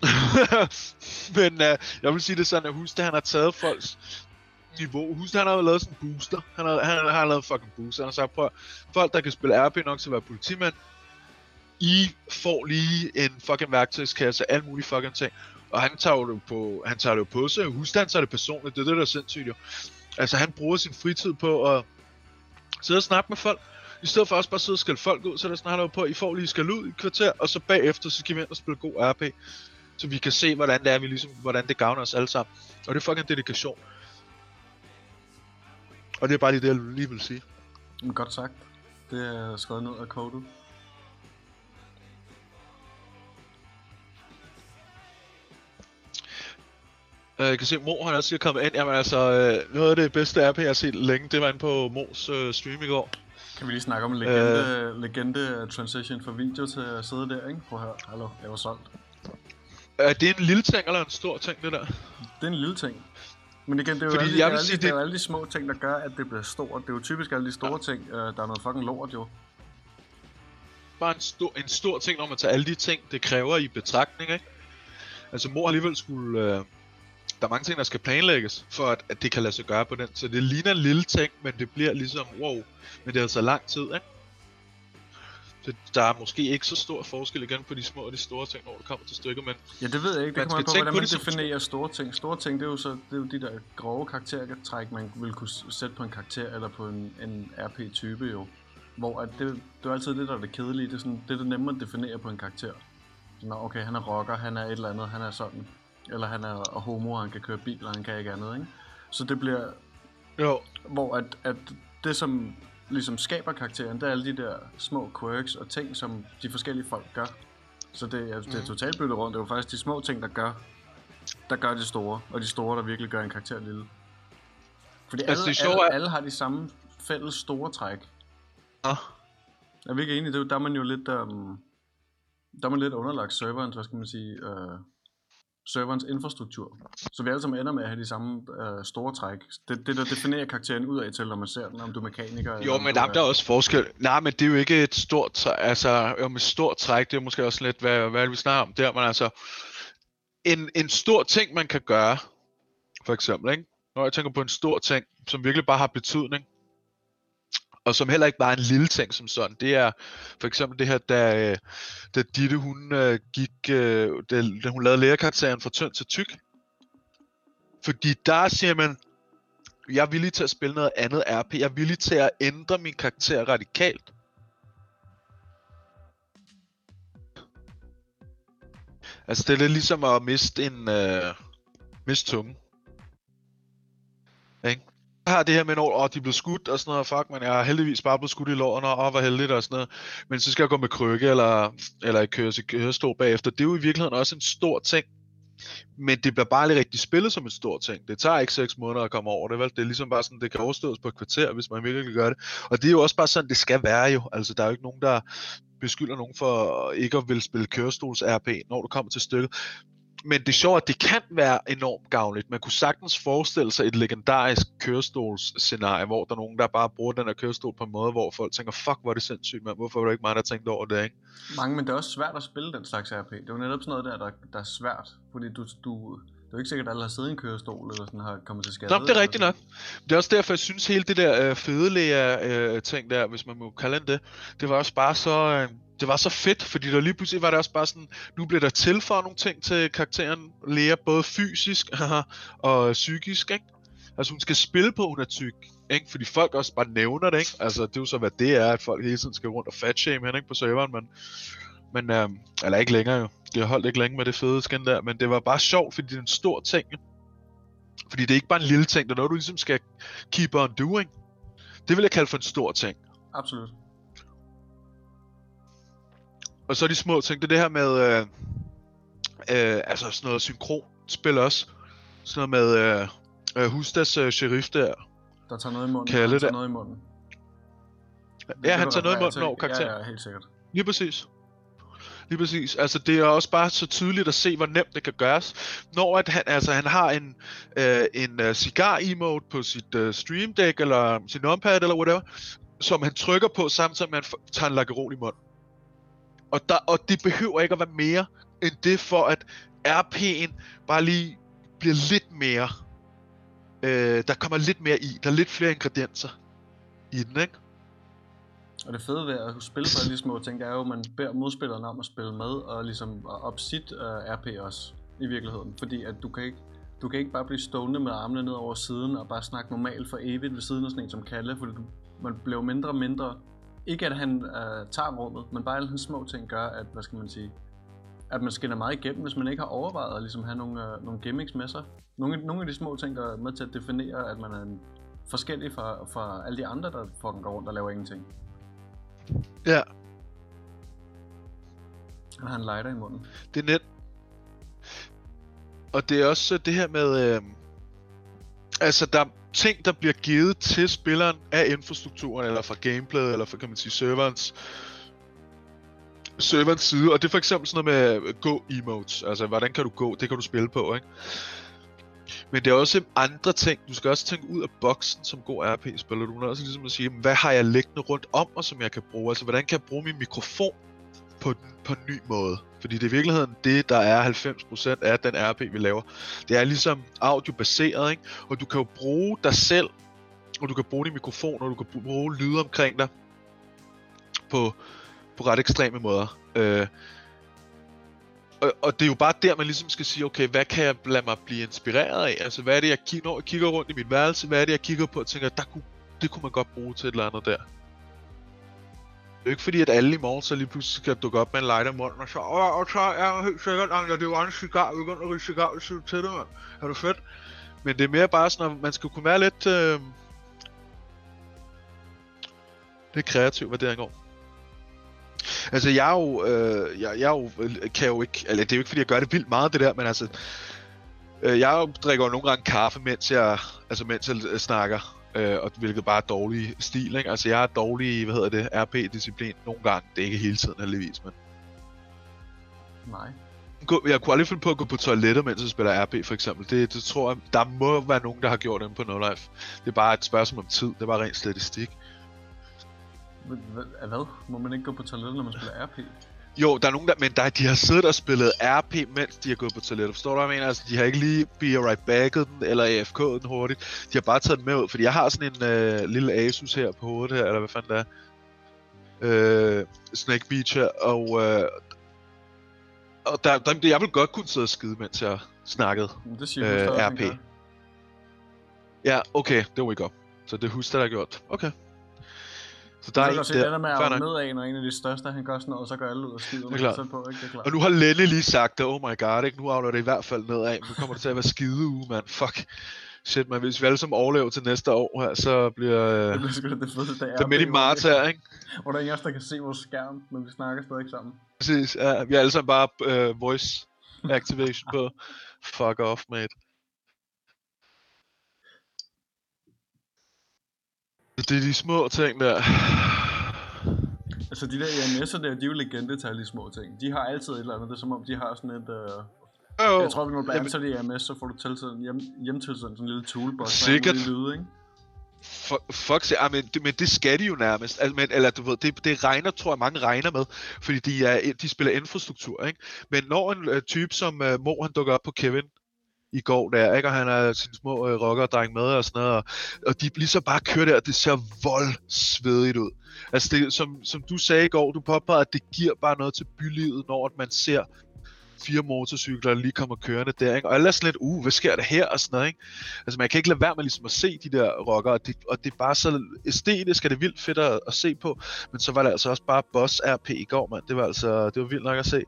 men øh, jeg vil sige det sådan, at husk, at han har taget folks niveau. Husk, han har lavet sådan en booster. Han har, han, han har lavet fucking booster. Han har sagt, prøv, folk, der kan spille RP nok til at være politimand, I får lige en fucking værktøjskasse, alle mulige fucking ting. Og han tager jo det på, han tager det jo på sig. Husk, han tager det personligt. Det er det, der er sindssygt jo. Altså, han bruger sin fritid på at sidde og snakke med folk. I stedet for også bare at sidde og skælde folk ud, så er det sådan, han på, I får lige skal ud i et kvarter, og så bagefter, så skal vi ind og spille god RP. Så vi kan se, hvordan det er, vi ligesom, hvordan det gavner os alle sammen. Og det er fucking dedikation. Og det er bare lige det, jeg lige vil sige. Men godt sagt. Det er skrevet ned af kodet. Øh, Jeg kan se, Mo han også lige kommet ind. Jamen altså, øh, noget af det bedste RP, jeg har set længe, det var inde på Mos øh, stream i går. Kan vi lige snakke om en legende, øh... legende transition fra video til at sidde der, ikke? Prøv at høre. Hallo, jeg var solgt. Er det en lille ting eller en stor ting, det der? Det er en lille ting. Men igen, det er jo, Fordi alle, jeg vil alle, sige, det er alle de små ting, der gør, at det bliver stort. Det er jo typisk alle de store Ja. ting. Øh, der er noget fucking lort jo. Bare en stor, en stor ting, når man tager alle de ting, det kræver i betragtning, ikke? Altså, mor alligevel skulle... Øh, der er mange ting, der skal planlægges, for at, at det kan lade sig gøre på den. Så det ligner en lille ting, men det bliver ligesom, wow, men det er altså lang tid, ikke? Så der er måske ikke så stor forskel igen på de små og de store ting, når det kommer til stykket, men Ja, det ved jeg ikke. Det Man kommer an skal på, hvordan man det definerer store ting. Store ting, det er jo så det er jo de der grove karaktertræk, man vil kunne sætte på en karakter eller på en, en RP-type jo. Hvor at det, det er altid det, der er det kedelige. Det er, sådan, det er det nemme at definere på en karakter. Så, Nå, okay, han er rocker, han er et eller andet, han er sådan. Eller han er homo, han kan køre bil, og han kan ikke andet, ikke? Så det bliver, jo, hvor at, at det som ligesom skaber karakteren, det er alle de der små quirks og ting, som de forskellige folk gør. Så det, er, det er Mhm. totalt byttet rundt. Det er jo faktisk de små ting, der gør, der gør det store, og de store, der virkelig gør en karakter lille. Fordi alle, Altså, det altså, sjove alle, er- alle har de samme fælles store træk. ja. Er vi ikke enige? Det, er der er man jo lidt, um, der er man lidt underlagt serverens, hvad skal man sige, uh, serverens infrastruktur. Så vi alle sammen ender med at have de samme uh, store træk. Det, det, der definerer karakteren ud af til, når man ser den, om du er mekaniker. eller Jo, om men der, der er også forskel. Nej, men det er jo ikke et stort træk. Altså, jo, med stort træk, det er måske også lidt, hvad, hvad er vi snakker om der, men altså, en, en stor ting, man kan gøre, for eksempel, ikke? Når jeg tænker på en stor ting, som virkelig bare har betydning, og som heller ikke bare er en lille ting som sådan, det er for eksempel det her, da, da Ditte, hun øh, gik, øh, da, da hun lavede lærerkarakteren fra tynd til tyk. Fordi der siger man, jeg er villig til at spille noget andet RP. Jeg er villig til at ændre min karakter radikalt. Altså, det er lidt ligesom at miste en... Øh, miste tunge. Ikke? Har det her med, når oh, de blev skudt og sådan noget, fuck, men jeg er heldigvis bare blevet skudt i lårene, og åh, hvor heldigt og sådan noget. Men så skal jeg gå med krykke, eller, eller køre til kørestol bagefter. Det er jo i virkeligheden også en stor ting. Men det bliver bare aldrig rigtig spillet som en stor ting. Det tager ikke 6 måneder at komme over det, vel? Det er ligesom bare sådan, det kan overstås på et kvarter, hvis man virkelig gør det. Og det er jo også bare sådan, det skal være jo. Altså, der er jo ikke nogen, der beskylder nogen for ikke at ville spille kørestols-RP, når du kommer til stykket. Men det er sjovt, at det kan være enormt gavnligt. Man kunne sagtens forestille sig et legendarisk kørestolsscenarie, hvor der er nogen, der bare bruger den her kørestol på en måde, hvor folk tænker, fuck, hvor er det sindssygt, mand. Hvorfor var det ikke mig, der tænkte over det, ikke? Mange, men det er også svært at spille den slags RP. Det er jo netop sådan noget der, der, der er svært. Fordi du, du, det er jo ikke sikkert, at alle har siddet i en kørestol, eller sådan har kommet til skade. Nå, det er rigtigt nok. Det er også derfor, jeg synes hele det der øh, fedelæger øh, ting der, hvis man må kalde det det, det var også bare så, øh, det var så fedt, fordi der lige pludselig var det også bare sådan, nu bliver der tilføjet nogle ting til karakteren Lea, både fysisk og psykisk, ikke? Altså hun skal spille på, at hun er tyk, ikke? Fordi folk også bare nævner det, ikke? Altså det er jo så, hvad det er, at folk hele tiden skal rundt og fatshame hende, ikke? På serveren, men, men øh, eller ikke længere jo. Det har holdt ikke længe med det fede skin der, men det var bare sjovt, fordi det er en stor ting. Fordi det er ikke bare en lille ting, det er noget, du ligesom skal keep on doing. Det vil jeg kalde for en stor ting. Absolut. Og så de små ting, det er det her med, øh, øh, altså sådan noget synkronsspil også. Sådan noget med øh, øh, Hustas øh, sheriff der. Der tager noget i munden. Han tager det. noget i munden. Ja, han du tager noget i munden over karakteren. Ja, ja, helt sikkert. Lige præcis. Lige præcis. Altså, det er også bare så tydeligt at se, hvor nemt det kan gøres. Når at han, altså, han har en, øh, en uh, cigar-emote på sit uh, stream deck, eller sin numpad, eller whatever, som han trykker på, samtidig med at han tager en lakkerol i munden. Og, der, og det behøver ikke at være mere end det, for at RP'en bare lige bliver lidt mere... Øh, der kommer lidt mere i. Der er lidt flere ingredienser i den, ikke? Og det fede ved at spille på alle de små ting, er jo, at man beder modspilleren om at spille med, og ligesom at op sit uh, øh, RP også, i virkeligheden. Fordi at du kan ikke, du kan ikke bare blive stående med armene ned over siden, og bare snakke normalt for evigt ved siden af sådan en som Kalle, fordi du, man bliver mindre og mindre ikke at han øh, tager rummet, men bare alle hans små ting gør, at, hvad skal man sige, at man skinner meget igennem, hvis man ikke har overvejet at ligesom have nogle, øh, nogle gimmicks med sig. Nogle, nogle af de små ting, der er med til at definere, at man er en forskellig fra, fra alle de andre, der fucking går rundt og laver ingenting. Ja, Han har en lighter i munden. det er net. Og det er også det her med, øh, altså der er ting, der bliver givet til spilleren af infrastrukturen, eller fra gameplayet, eller fra, kan man sige, serverens, serverens side, og det er for eksempel sådan noget med øh, gå-emotes, altså hvordan kan du gå, det kan du spille på, ikke? Men det er også andre ting, du skal også tænke ud af boksen som god RP-spiller, du må også ligesom at sige, hvad har jeg liggende rundt om mig, som jeg kan bruge, altså hvordan kan jeg bruge min mikrofon på, på en ny måde. Fordi det er i virkeligheden det, der er 90% af den RP, vi laver. Det er ligesom audiobaseret, ikke? Og du kan jo bruge dig selv, og du kan bruge din mikrofon, og du kan bruge lyde omkring dig på, på ret ekstreme måder. Øh, og, og det er jo bare der, man ligesom skal sige, okay, hvad kan jeg lade mig blive inspireret af? Altså, hvad er det, jeg kigger, når jeg kigger rundt i mit værelse? Hvad er det, jeg kigger på og tænker, der kunne, det kunne man godt bruge til et eller andet der? Det er jo ikke fordi, at alle i morgen så lige pludselig skal dukke op med en lighter i munden, og så, og, og så er jeg helt sikkert, at det var en cigar, vi begynder at ryge cigar, hvis du til det, mand. Er du fedt? Men det er mere bare sådan, at man skal kunne være lidt, øh, lidt kreativ, hvad det angår. Altså, jeg er jo, øh, jeg, jeg er jo, kan jo ikke, eller det er jo ikke fordi, jeg gør det vildt meget, det der, men altså, øh, jeg drikker jo nogle gange kaffe, mens jeg, altså mens jeg snakker, øh, og hvilket bare er dårlig stil, ikke? Altså, jeg er dårlig, i, hvad hedder det, RP-disciplin nogle gange, det er ikke hele tiden heldigvis, men Nej. jeg kunne aldrig finde på at gå på toilettet, mens jeg spiller RP, for eksempel. Det, det tror jeg, der må være nogen, der har gjort det på No Life. Det er bare et spørgsmål om tid, det er bare rent statistik. Hvad? Må man ikke gå på toilettet, når man spiller RP? Jo, der er nogen der, men der, de har siddet og spillet RP, mens de har gået på toilettet. Forstår du, hvad jeg mener? Altså, de har ikke lige be right backet den, eller AFK'et den hurtigt. De har bare taget den med ud, fordi jeg har sådan en øh, lille Asus her på hovedet her, eller hvad fanden det er. Øh, Snake Beach her, og, øh, og der, der, jeg vil godt kunne sidde og skide, mens jeg snakkede. Det siger Øh, RP. Ja, okay, det var ikke op. Så det er Hus, der har gjort. Okay. Så der er en også det der med der. Fair at nedad, når en af de største, han gør sådan noget, og så gør alle ud og skider. Det er klart. Selv på, ikke? Det er klart. Og nu har Lenne lige sagt det, oh my god, ikke? Nu afler det i hvert fald nedad. Nu kommer det til at være skide uge, mand. Fuck. Shit, man. Hvis vi alle sammen overlever til næste år her, så bliver... Øh, Det bliver sgu det fedeste, det er midt i marts her, ikke? Hvor der er ingen der kan se vores skærm, men vi snakker stadig sammen. Præcis. Ja, vi er alle sammen bare øh, voice activation på. Fuck off, mate. Det er de små ting der. Altså de der EMS'er der, de er jo legendetal i små ting. De har altid et eller andet. Det er som om, de har sådan et... Øh... Oh, Jeg tror, du bliver jamen- ansat i EMS, så får du tilsendt hjem, hjemtilsendt sådan en lille toolbox. Sikkert. Med lyde, ikke? Fuck, fuck sig, ah, men, det, men det skal de jo nærmest. Altså, men, eller du ved, det, det regner, tror jeg, mange regner med, fordi de, er, de spiller infrastruktur, ikke? Men når en uh, type som uh, Mo, han dukker op på Kevin i går der, ikke? Og han har sine små øh, rockerdreng med og sådan noget, og, og de lige så bare kører der, og det ser voldsvedigt ud. Altså, det, som, som du sagde i går, du påpegede, at det giver bare noget til bylivet, når at man ser fire motorcykler, lige kommer kørende der, ikke? Og alle er sådan lidt, uh, hvad sker der her, og sådan noget, ikke? Altså, man kan ikke lade være med ligesom at se de der rockere, og det, og det er bare så æstetisk, og det er vildt fedt at, at se på. Men så var det altså også bare Boss RP i går, mand. Det var altså, det var vildt nok at se.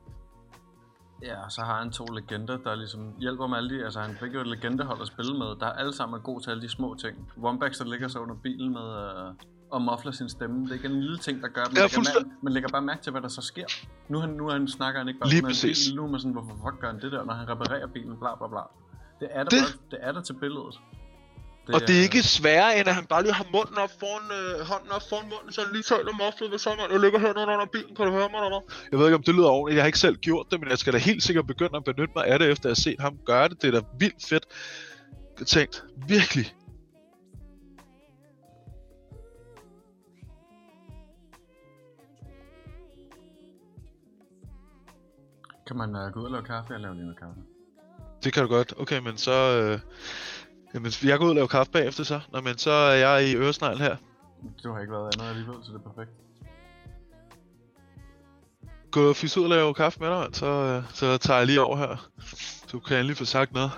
Ja, og så har han to legender, der ligesom hjælper med alle de... Altså, han fik jo et legendehold at spille med, der alle sammen er god til alle de små ting. Wombax, der ligger så under bilen med... Øh, og muffler sin stemme. Det er ikke en lille ting, der gør, at man, Ja, lægger, mær- man lægger bare mærke til, hvad der så sker. Nu, er han, nu er han, snakker han ikke bare Lige med en præcis. bil, nu er man sådan, hvorfor fuck gør han det der, når han reparerer bilen, bla bla bla. Det er der, Det- Bare, det er der til billedet. Det og det er ikke sværere, end at han bare lige har munden op foran, øh, hånden op foran munden, så han lige taler mufflet ved sådan, jeg ligger hernede under bilen, kan du høre mig eller Jeg ved ikke, om det lyder ordentligt, jeg har ikke selv gjort det, men jeg skal da helt sikkert begynde at benytte mig af det, efter at have set ham gøre det. Det er da vildt fedt tænkt. Virkelig. Kan man uh, gå ud og lave kaffe? Jeg laver lige noget kaffe. Det kan du godt. Okay, men så... Øh, Jamen, jeg går ud og laver kaffe bagefter så. Nå, men så er jeg i Øresnegl her. Du har ikke været andet alligevel, så det er perfekt. Gå og fisse ud og lave kaffe med dig, så, så tager jeg lige over her. Du kan lige få sagt noget.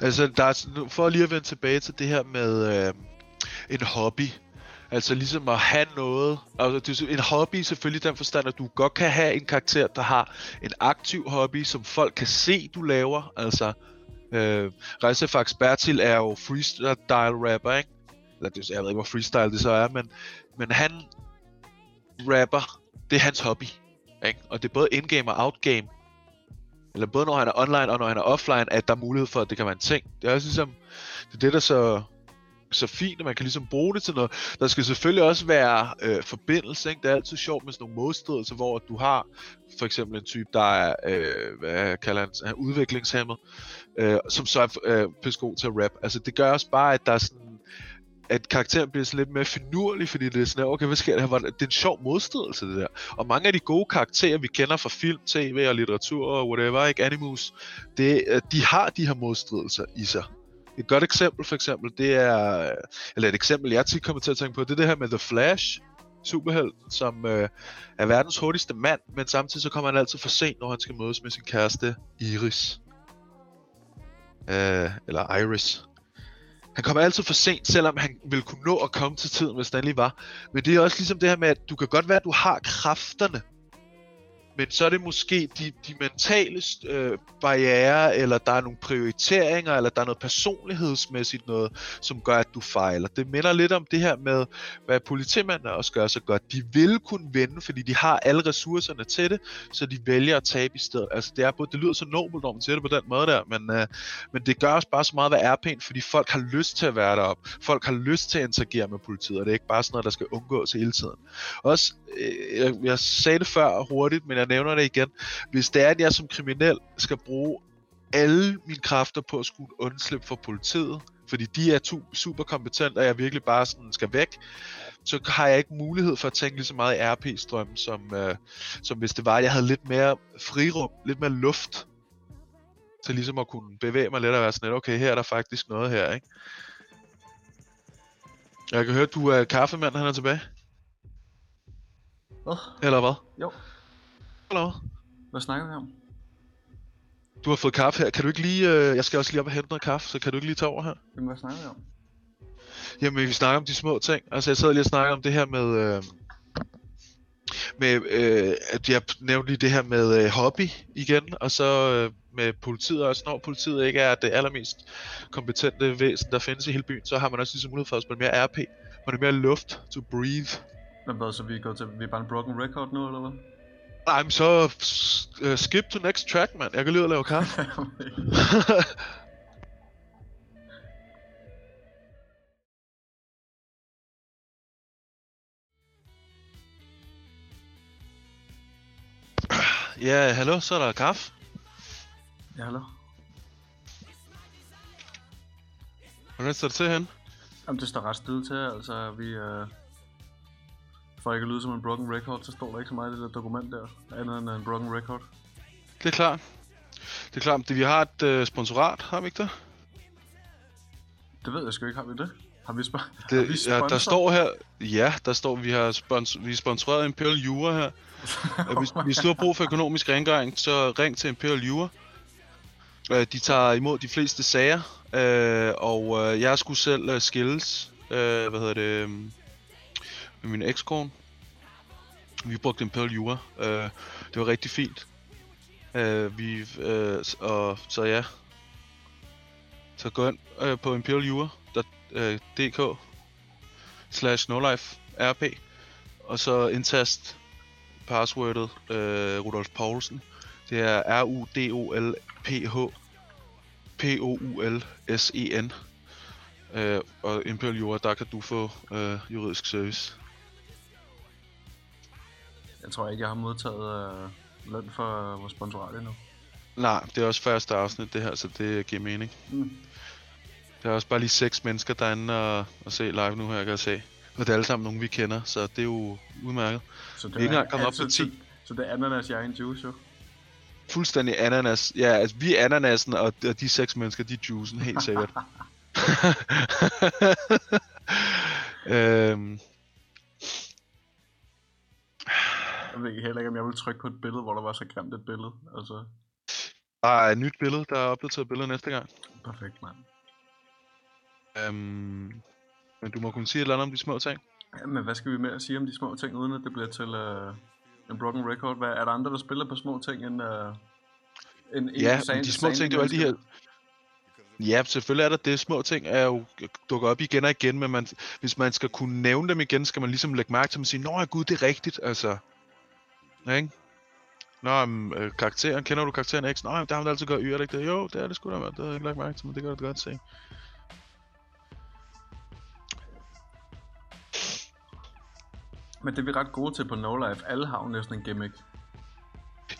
Altså, der er, for lige at vende tilbage til det her med øh, en hobby. Altså ligesom at have noget. Altså, det er en hobby selvfølgelig den forstand, at du godt kan have en karakter, der har en aktiv hobby, som folk kan se, du laver. Altså, øh, Rejsefax Bertil er jo freestyle rapper, ikke? Eller det, jeg ved ikke, hvor freestyle det så er, men, men han rapper, det er hans hobby. Ikke? Og det er både in-game og out-game. Eller både når han er online og når han er offline, at der er mulighed for, at det kan være en ting. Det er også ligesom, det er det, der så, så fint, og man kan ligesom bruge det til noget. Der skal selvfølgelig også være øh, forbindelse, ikke? Det er altid sjovt med sådan nogle modstridelser, hvor du har for eksempel en type, der er, øh, hvad kalder han, er udviklingshemmet, øh, som så er øh, god til at rap. Altså det gør også bare, at der er sådan, at karakteren bliver sådan lidt mere finurlig, fordi det er sådan, okay, hvad sker der her? Det er en sjov modstridelse, det der. Og mange af de gode karakterer, vi kender fra film, tv og litteratur og whatever, ikke, animus, det, øh, de har de her modstridelser i sig. Et godt eksempel for eksempel, det er, eller et eksempel, jeg tit kommer til at tænke på, det er det her med The Flash, superhelten, som øh, er verdens hurtigste mand, men samtidig så kommer han altid for sent, når han skal mødes med sin kæreste Iris. Øh, eller Iris. Han kommer altid for sent, selvom han ville kunne nå at komme til tiden, hvis den lige var. Men det er også ligesom det her med, at du kan godt være, at du har kræfterne, men så er det måske de, de mentale øh, barriere, eller der er nogle prioriteringer, eller der er noget personlighedsmæssigt noget, som gør, at du fejler. Det minder lidt om det her med, hvad politimændene også gør så godt. De vil kunne vinde, fordi de har alle ressourcerne til det, så de vælger at tabe i stedet. Altså det, er både, det lyder så nobelt, når man siger det på den måde der, men, øh, men det gør også bare så meget, hvad er pænt, fordi folk har lyst til at være derop. Folk har lyst til at interagere med politiet, og det er ikke bare sådan noget, der skal undgås hele tiden. Også, øh, jeg, jeg sagde det før hurtigt, men jeg nævner det igen. Hvis det er, at jeg som kriminel skal bruge alle mine kræfter på at skulle undslippe for politiet, fordi de er tu- super kompetente, og jeg virkelig bare sådan skal væk, så har jeg ikke mulighed for at tænke lige så meget i RP-strøm, som, øh, som hvis det var, at jeg havde lidt mere frirum, lidt mere luft, til ligesom at kunne bevæge mig lidt og være sådan lidt, okay, her er der faktisk noget her, ikke? Jeg kan høre, at du er kaffemand, han er tilbage. Hvad? Eller hvad? Jo. Eller hvad? Hvad snakker vi om? Du har fået kaffe her. Kan du ikke lige... Øh, jeg skal også lige op og hente noget kaffe, så kan du ikke lige tage over her? Jamen, hvad snakker vi om? Jamen, vi snakker om de små ting. Altså, jeg sad lige og snakkede om det her med... Øh, med, øh, at jeg nævnte lige det her med øh, hobby igen, og så øh, med politiet også. Når politiet ikke er det allermest kompetente væsen, der findes i hele byen, så har man også ligesom mulighed for at spille mere RP. Man har mere luft to breathe. Hvad, så vi er gået til... Vi er bare en broken record nu, eller hvad? Nej, så uh, skip to next track, mand. Jeg kan lige ud og lave kaffe. ja, hallo, så er der kaffe. ja, hallo? Hvordan står det til hen? Jamen, det står ret stille til, altså vi... Øh... For ikke at lyde som en broken record, så står der ikke så meget i det der dokument der, andet end en broken record. Det er klart. Det er klart, vi har et uh, sponsorat, har vi ikke det? Det ved jeg sgu ikke, har vi det? Har vi, sp- har det vi ja, der sponsor? står her, ja, der står, vi har spons- vi er sponsoreret Imperial Jura her. Ja, hvis, hvis du har brug for økonomisk rengøring, så ring til Imperial Jura. Øh, de tager imod de fleste sager, øh, og øh, jeg skulle selv øh, skilles, øh, hvad hedder det, øh, med min ekskone. Vi brugte Pearl Jura. Øh, det var rigtig fint. Øh, vi, øh, og, så ja. Så gå ind øh, på imperialjura.dk slash nolife rp og så indtast passwordet øh, Rudolf Poulsen. Det er R-U-D-O-L-P-H P-O-U-L-S-E-N øh, og Imperial Jura, der kan du få øh, juridisk service. Jeg tror ikke, jeg har modtaget øh, løn for vores sponsorat endnu. Nej, det er også første afsnit det her, så det giver mening. Mm. Der er også bare lige seks mennesker derinde og, og se live nu her, kan jeg se. Og det er alle sammen nogen, vi kender, så det er jo udmærket. Så det Vi er ikke engang kommet op så, 10. Så, så det er ananas, jeg er en juice, jo. Fuldstændig ananas. Ja, altså vi er ananasen, og, og de seks mennesker, de er juicen, helt sikkert. øhm, Jeg ved heller ikke, om jeg vil trykke på et billede, hvor der var så grimt et billede. Altså, der er et nyt billede, der er opdateret billede næste gang. Perfekt, mand. Øhm, men du må kunne sige et eller andet om de små ting. Ja, men hvad skal vi med at sige om de små ting, uden at det bliver til uh, en broken record? Hvad, er der andre, der spiller på små ting end... Uh, end Ja, men de små ting, det er jo alle de her... Ja, selvfølgelig er der det. Små ting er jo dukker op igen og igen, men man, hvis man skal kunne nævne dem igen, skal man ligesom lægge mærke til dem og sige, Nå ja, gud, det er rigtigt, altså. Ikke? Nå, men, øh, karakteren, kender du karakteren X? Nå, jamen, der har man altid gør y, er det ikke det? Jo, det er det sgu da, mand. Det har jeg ikke lagt mærke til, men det du da godt se. Men det er vi ret gode til på No Life. Alle har jo næsten en gimmick.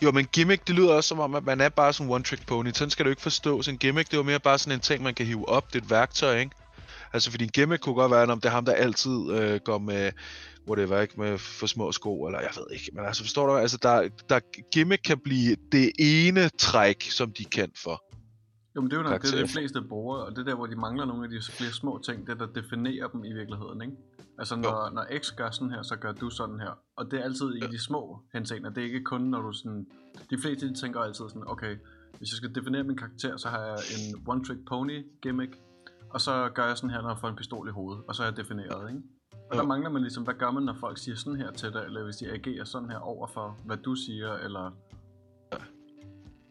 Jo, men gimmick, det lyder også som om, at man er bare sådan one-trick pony. Sådan skal det jo ikke forstås. En gimmick, det er jo mere bare sådan en ting, man kan hive op. Det er et værktøj, ikke? Altså, fordi en gimmick kunne godt være, om det er ham, der altid øh, går med, whatever, ikke? Med for små sko, eller jeg ved ikke. Men altså, forstår du? Altså, der, der gimmick kan blive det ene træk, som de er kendt for. Jo, men det er jo nok det, de fleste bruger, og det er der, hvor de mangler nogle af de flere små ting, det der definerer dem i virkeligheden, ikke? Altså, når, når X gør sådan her, så gør du sådan her. Og det er altid i de små henseender. Det er ikke kun, når du sådan... De fleste, de tænker altid sådan, okay, hvis jeg skal definere min karakter, så har jeg en one-trick pony gimmick, og så gør jeg sådan her, når jeg får en pistol i hovedet, og så er jeg defineret, ikke? Og der mangler man ligesom, hvad gør man, når folk siger sådan her til dig, eller hvis de agerer sådan her over for, hvad du siger, eller...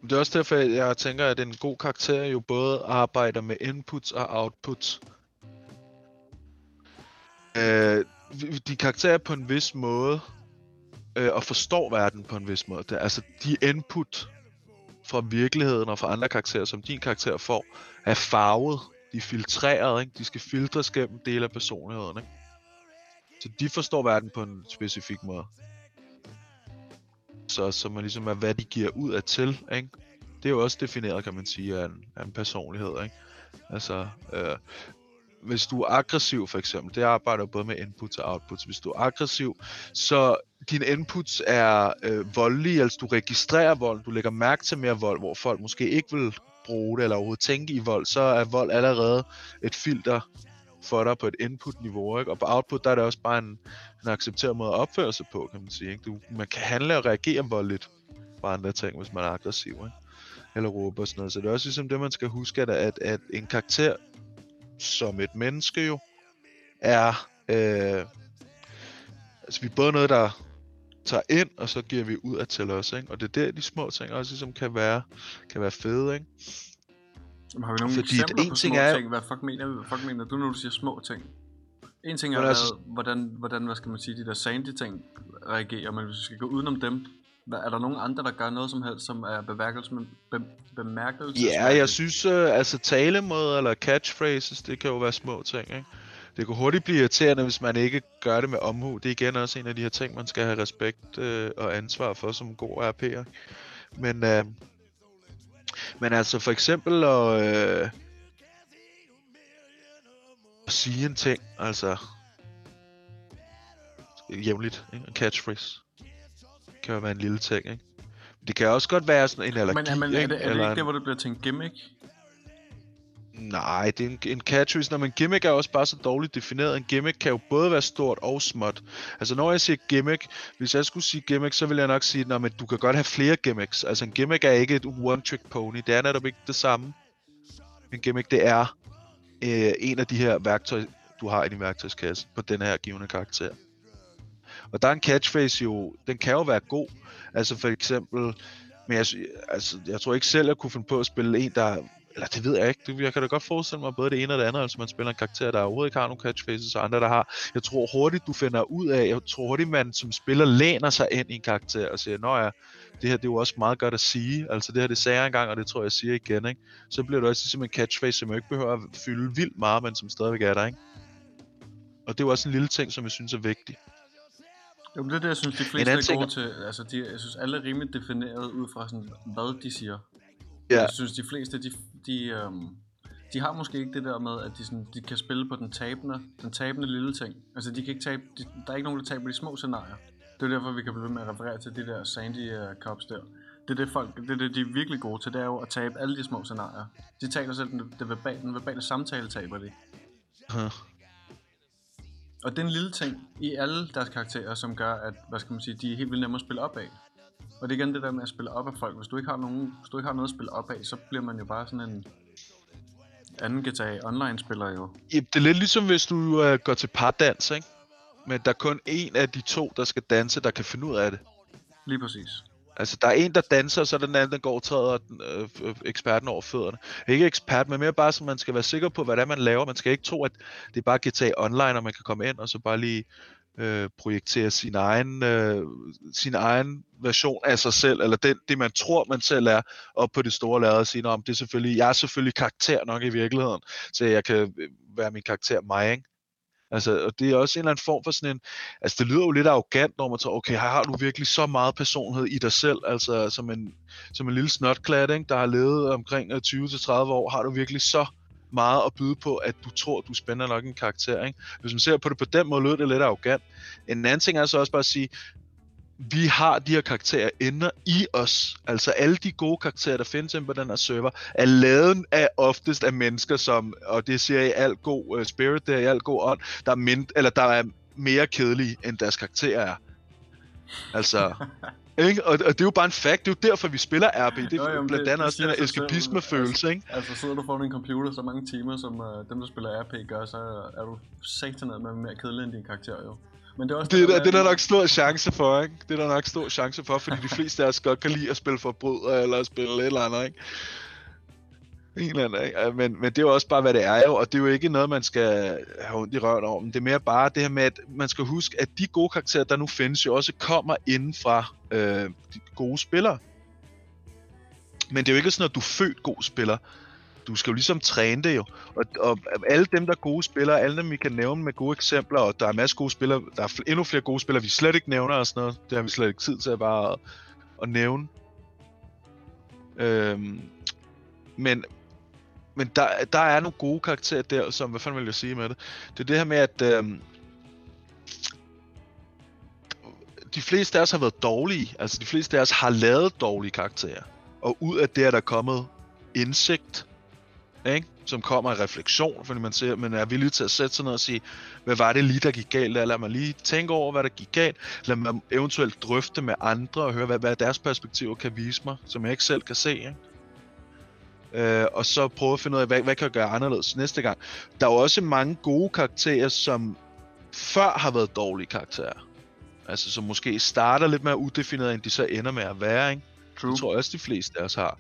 Det er også derfor, jeg tænker, at en god karakter jo både arbejder med inputs og outputs. Øh, de karakterer på en vis måde, øh, og forstår verden på en vis måde. Det, er- altså, de input fra virkeligheden og fra andre karakterer, som din karakter får, er farvet. De er filtreret, ikke? De skal filtres gennem dele af personligheden, ikke? Så de forstår verden på en specifik måde. Så, så man ligesom er, hvad de giver ud af til, ikke? Det er jo også defineret, kan man sige, af en, af en personlighed, ikke? Altså, øh, hvis du er aggressiv for eksempel, det arbejder både med inputs og outputs. Hvis du er aggressiv, så dine inputs er øh, voldelige, altså du registrerer vold, du lægger mærke til mere vold, hvor folk måske ikke vil bruge det eller overhovedet tænke i vold, så er vold allerede et filter for dig på et input-niveau, ikke? Og på output, der er det også bare en, en accepteret måde at opføre sig på, kan man sige, ikke? Du, man kan handle og reagere voldeligt på andre ting, hvis man er aggressiv, ikke? Eller råber og sådan noget. Så det er også ligesom det, man skal huske, at, at, at en karakter som et menneske jo er... Øh, altså vi er både noget, der tager ind, og så giver vi ud af til os, ikke? Og det er der, de små ting også ligesom kan være, kan være fede, ikke? Har vi nogle Fordi eksempler en på ting små er- ting? Hvad fuck mener, hvad fuck mener du, når du siger små ting? En ting er, hvad, altså- hvordan, hvordan, hvad skal man sige, de der sandy ting reagerer, men hvis vi skal gå udenom dem, hvad, er der nogen andre, der gør noget som helst, som er bemærkelse, be, bemærkelse? Ja, jeg synes, øh, altså talemåder eller catchphrases, det kan jo være små ting, ikke? Det kan hurtigt blive irriterende, hvis man ikke gør det med omhu. Det er igen også en af de her ting, man skal have respekt øh, og ansvar for som god RP'er. Men, øh, men altså for eksempel at, øh, at sige en ting, altså jævnligt, ikke? en catchphrase. Det kan jo være en lille ting, ikke? Det kan også godt være sådan en allergi, men, er, men er, det, er det Eller ikke en- det, hvor det bliver til en gimmick? Nej, det er en, en catchphrase, når man gimmick er også bare så dårligt defineret. En gimmick kan jo både være stort og småt. Altså når jeg siger gimmick, hvis jeg skulle sige gimmick, så vil jeg nok sige, at du kan godt have flere gimmicks. Altså en gimmick er ikke et one-trick pony, det er netop ikke det samme. En gimmick, det er øh, en af de her værktøj, du har i din værktøjskasse på den her givende karakter. Og der er en catchphrase jo, den kan jo være god. Altså for eksempel, men jeg, altså, jeg tror ikke selv, jeg kunne finde på at spille en, der eller det ved jeg ikke. Jeg kan da godt forestille mig både det ene og det andet. Altså man spiller en karakter, der overhovedet ikke har nogen catchphrases, og andre, der har. Jeg tror hurtigt, du finder ud af, jeg tror hurtigt, man som spiller læner sig ind i en karakter og siger, nå ja, det her det er jo også meget godt at sige. Altså det her, det sagde jeg engang, og det tror jeg, jeg siger igen. Ikke? Så bliver det også ligesom en catchphrase, som jeg ikke behøver at fylde vildt meget, men som stadigvæk er der. Ikke? Og det er jo også en lille ting, som jeg synes er vigtig. Jo, men det er det, jeg synes, de fleste er ting gode til. Altså, de, jeg synes, alle er rimelig defineret ud fra sådan, hvad de siger. Ja. Jeg synes, de fleste, de, de, øhm, de har måske ikke det der med, at de, sådan, de kan spille på den tabende, den tabende lille ting. Altså, de kan ikke tabe, de, der er ikke nogen, der taber de små scenarier. Det er derfor, vi kan blive ved med at referere til de der Sandy uh, Cups der. Det er det, folk, det er det, de er virkelig gode til, det er jo at tabe alle de små scenarier. De taler selv den, det verbale, den verbale samtale, taber de. Huh. Og det er en lille ting i alle deres karakterer, som gør, at hvad skal man sige, de er helt vildt nemme at spille op af. Og det er igen det der med at spille op af folk. Hvis du ikke har, nogen, hvis du ikke har noget at spille op af, så bliver man jo bare sådan en... anden GTA Online-spiller jo. Ja, det er lidt ligesom hvis du øh, går til pardans, ikke? Men der er kun en af de to, der skal danse, der kan finde ud af det. Lige præcis. Altså, der er en, der danser, og så er den anden, der går og træder øh, øh, eksperten over fødderne. Ikke ekspert, men mere bare, så man skal være sikker på, hvad det er, man laver. Man skal ikke tro, at det er bare GTA Online, og man kan komme ind, og så bare lige øh, projektere sin egen, øh, sin egen version af sig selv, eller det, det man tror, man selv er, op på det store lærred og sige, om det er selvfølgelig, jeg er selvfølgelig karakter nok i virkeligheden, så jeg kan øh, være min karakter mig, ikke? Altså, og det er også en eller anden form for sådan en, altså det lyder jo lidt arrogant, når man tror, okay, har du virkelig så meget personlighed i dig selv, altså som en, som en lille snotklat, ikke, der har levet omkring øh, 20-30 år, har du virkelig så meget at byde på, at du tror, du spænder nok en karakter. Ikke? Hvis man ser på det på den måde, lyder det lidt arrogant. En anden ting er så også bare at sige, vi har de her karakterer inde i os. Altså alle de gode karakterer, der findes inde på den her server, er lavet af oftest af mennesker, som, og det siger jeg i al god uh, spirit, det er i al god ånd, der er, mind, eller der er mere kedelige, end deres karakterer er. Altså, ikke? Og, og det er jo bare en fact, det er jo derfor, vi spiller RP. Det er jo, jo, blandt andet også den her eskapisme-følelse, ikke? Altså, sidder du foran en computer så mange timer, som uh, dem, der spiller RP gør, så er du satanet med mere kedelig end din karakter, jo. Men det er, også det, der, det er der nok stor chance for, ikke? Det er der nok stor chance for, fordi de fleste af os godt kan lide at spille forbryder eller at spille et eller andet, ikke? En eller anden, ikke? Men, men det er jo også bare, hvad det er jo, og det er jo ikke noget, man skal have ondt i røven over, men det er mere bare det her med, at man skal huske, at de gode karakterer, der nu findes, jo også kommer inden fra øh, de gode spillere. Men det er jo ikke sådan, at du er født god spiller du skal jo ligesom træne det jo. Og, og alle dem, der er gode spillere, alle dem, vi kan nævne med gode eksempler, og der er masser gode spillere, der er endnu flere gode spillere, vi slet ikke nævner og sådan noget. Det har vi slet ikke tid til at bare at, at nævne. Øhm, men men der, der er nogle gode karakterer der, som, hvad fanden vil jeg sige med det? Det er det her med, at øh, de fleste af os har været dårlige. Altså, de fleste af os har lavet dårlige karakterer. Og ud af det er der kommet indsigt, ikke? som kommer af refleksion, fordi man, ser, man er villig til at sætte sig ned og sige, hvad var det lige, der gik galt? Lad mig lige tænke over, hvad der gik galt. Lad mig eventuelt drøfte med andre og høre, hvad, hvad deres perspektiver kan vise mig, som jeg ikke selv kan se. Ikke? Øh, og så prøve at finde ud af, hvad, hvad kan jeg gøre anderledes næste gang. Der er jo også mange gode karakterer, som før har været dårlige karakterer. Altså, som måske starter lidt mere udefineret, end de så ender med at være, ikke? True. Det tror jeg også, de fleste af os har.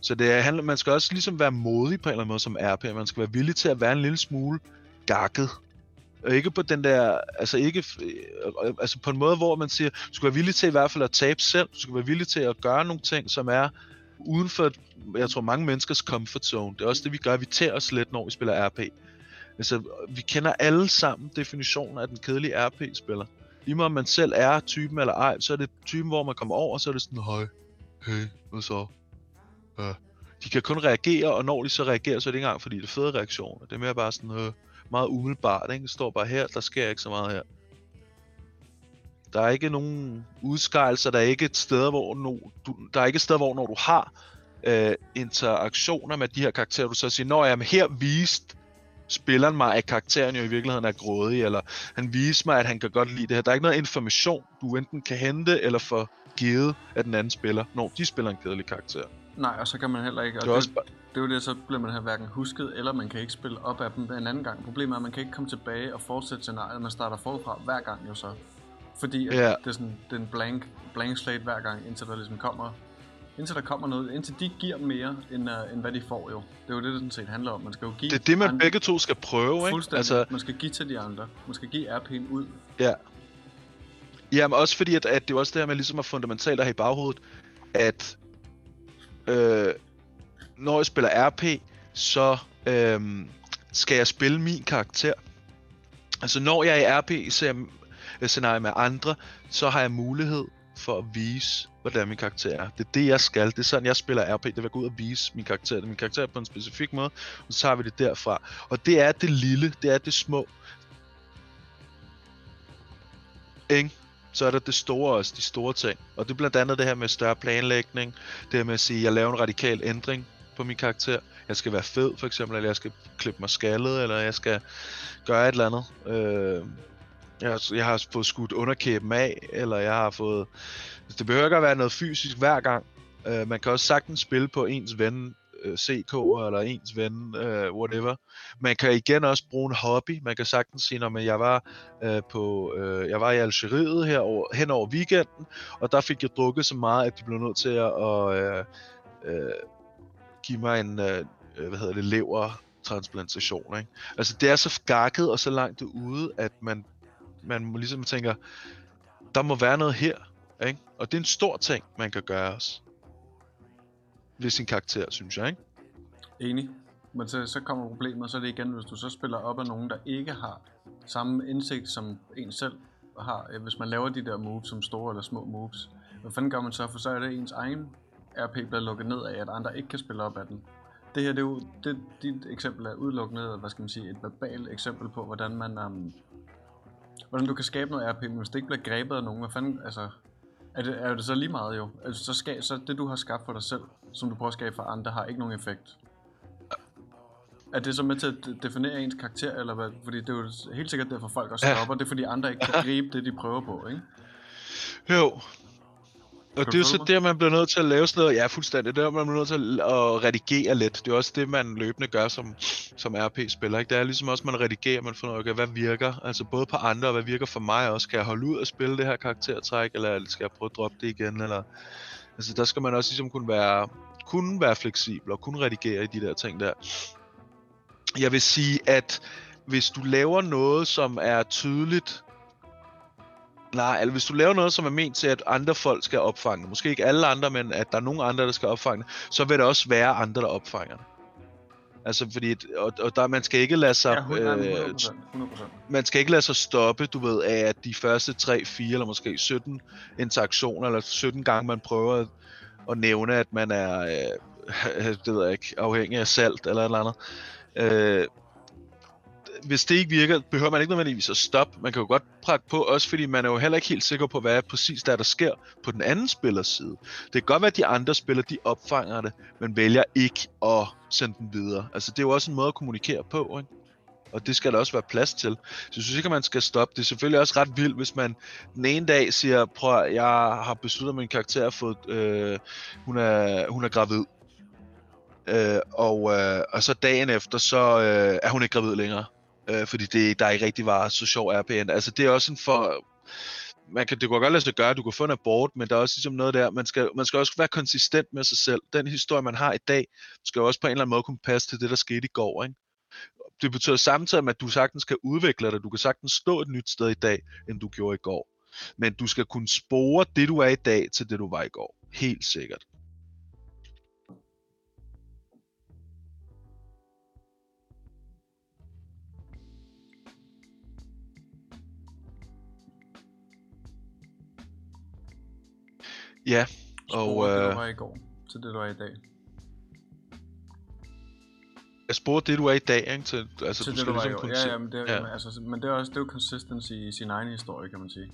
Så det handler, man skal også ligesom være modig på en eller anden måde som RP. Man skal være villig til at være en lille smule gakket. Og ikke på den der, altså ikke, øh, altså på en måde, hvor man siger, du skal være villig til i hvert fald at tabe selv, du skal være villig til at gøre nogle ting, som er uden for, jeg tror, mange menneskers comfort zone. Det er også det, vi gør, vi tager os lidt, når vi spiller RP. Altså, vi kender alle sammen definitionen af den kedelige RP-spiller. Lige meget om man selv er typen eller ej, så er det typen, hvor man kommer over, så er det sådan, hej, hey, hvad så? Ja. de kan kun reagere, og når de så reagerer, så er det ikke engang fordi det er fede reaktioner. Det er mere bare sådan øh, meget umiddelbart. Ikke? Det står bare her, der sker ikke så meget her. Der er ikke nogen udskejelser, der er ikke et sted, hvor no, du, der er ikke et sted, hvor når du har øh, interaktioner med de her karakterer, du så siger, når jeg her vist spilleren mig, at karakteren jo i virkeligheden er grådig, eller han viser mig, at han kan godt lide det her. Der er ikke noget information, du enten kan hente eller få givet af den anden spiller, når de spiller en kedelig karakter. Nej, og så kan man heller ikke... Og det, er også... det, det er jo det, så bliver man her hverken husket, eller man kan ikke spille op af dem en anden gang. Problemet er, at man kan ikke komme tilbage og fortsætte scenariet, man starter forfra hver gang jo så. Fordi at yeah. det er sådan det er en blank, blank slate hver gang, indtil der ligesom kommer indtil der kommer noget, indtil de giver mere, end, uh, end hvad de får jo. Det er jo det, det sådan set handler om. Man skal jo give... Det er det, man andre, begge to skal prøve, ikke? Altså... Man skal give til de andre. Man skal give RP'en ud. Ja. Jamen også fordi, at, at det er også det her med ligesom er fundamentalt at have i baghovedet, at øh, når jeg spiller RP, så øh, skal jeg spille min karakter. Altså når jeg er i scenarie med andre, så har jeg mulighed for at vise, hvordan min karakter er. Det er det, jeg skal. Det er sådan, jeg spiller RP. Det vil gå ud og vise min karakter. Det er min karakter på en specifik måde, og så tager vi det derfra. Og det er det lille, det er det små. Ikke? så er der det store også, de store ting. Og det er blandt andet det her med større planlægning, det her med at sige, at jeg laver en radikal ændring på min karakter. Jeg skal være fed, for eksempel, eller jeg skal klippe mig skaldet, eller jeg skal gøre et eller andet. Øh, jeg, har, jeg har fået skudt underkæben af, eller jeg har fået... Det behøver ikke at være noget fysisk hver gang. Øh, man kan også sagtens spille på ens ven øh, CK eller ens ven, øh, whatever. Man kan igen også bruge en hobby. Man kan sagtens sige, at jeg var øh, på, øh, jeg var i Algeriet her over, hen over weekenden, og der fik jeg drukket så meget, at de blev nødt til at øh, øh, give mig en, øh, øh hvad hedder det, lever transplantation. Ikke? Altså det er så gakket og så langt ude, at man, man ligesom tænker, der må være noget her. Ikke? Og det er en stor ting, man kan gøre også. Ved sin karakter, synes jeg. Ikke? Enig. Men så, så kommer problemet, så er det igen, hvis du så spiller op af nogen, der ikke har samme indsigt som en selv har. Hvis man laver de der moves som store eller små moves, hvad fanden gør man så? For så er det ens egen RP bliver lukket ned af, at andre ikke kan spille op af den. Det her, det er jo, det, dit eksempel er udelukkende, hvad skal man sige, et verbalt eksempel på, hvordan man, um, hvordan du kan skabe noget RP, men hvis det ikke bliver grebet af nogen, hvad fanden, altså, er det, er det så lige meget jo? Altså, så, skal, så det du har skabt for dig selv, som du prøver at skabe for andre, har ikke nogen effekt. Er det så med til at definere ens karakter, eller hvad? Fordi det er jo helt sikkert derfor folk også stopper, ja. det er fordi andre ikke kan gribe det, de prøver på, ikke? Jo, og det er jo så der, man bliver nødt til at lave sådan noget, ja fuldstændig, det er man bliver nødt til at redigere lidt. Det er også det, man løbende gør som, som RP-spiller. Ikke? Det er ligesom også, man redigerer, man finder ud af, hvad virker, altså både på andre, og hvad virker for mig også. Kan jeg holde ud at spille det her karaktertræk, eller skal jeg prøve at droppe det igen, eller... Altså der skal man også ligesom kunne være, kunne være fleksibel, og kunne redigere i de der ting der. Jeg vil sige, at hvis du laver noget, som er tydeligt Nej, altså hvis du laver noget, som er ment til, at andre folk skal opfange måske ikke alle andre, men at der er nogle andre, der skal opfange så vil der også være andre, der opfanger det. Altså fordi, og, og der, man skal ikke lade sig, ja, 100%, 100%, 100%. man skal ikke lade sig stoppe, du ved, af at de første 3, 4 eller måske 17 interaktioner, eller 17 gange man prøver at, at nævne, at man er, øh, det ved jeg ikke, afhængig af salt eller et eller andet. Øh, hvis det ikke virker, behøver man ikke nødvendigvis at stoppe. Man kan jo godt prakke på, også fordi man er jo heller ikke helt sikker på, hvad præcis der, der sker på den anden spillers side. Det kan godt være, at de andre spillere, de opfanger det, men vælger ikke at sende den videre. Altså, det er jo også en måde at kommunikere på, ikke? Og det skal der også være plads til. Så jeg synes ikke, at man skal stoppe. Det er selvfølgelig også ret vildt, hvis man den ene dag siger, prøv jeg har besluttet min karakter at fået, øh, hun, er, hun er gravid. Øh, og, øh, og så dagen efter, så øh, er hun ikke gravid længere øh, fordi det, der ikke rigtig var så sjov RPN. Altså det er også en for... Man kan, det kunne godt lade sig gøre, du kan få en abort, men der er også ligesom noget der, man skal, man skal også være konsistent med sig selv. Den historie, man har i dag, skal jo også på en eller anden måde kunne passe til det, der skete i går. Ikke? Det betyder samtidig, at du sagtens kan udvikle dig, du kan sagtens stå et nyt sted i dag, end du gjorde i går. Men du skal kunne spore det, du er i dag, til det, du var i går. Helt sikkert. Ja, og... Øh, det, du var i går, til det, du er i dag. Jeg spurgte det, du er i dag, ikke? Til, altså, til du det, skal du var ligesom i kunne ja, ja, men det, er, ja. Altså, men det er også det er jo consistency i sin egen historie, kan man sige.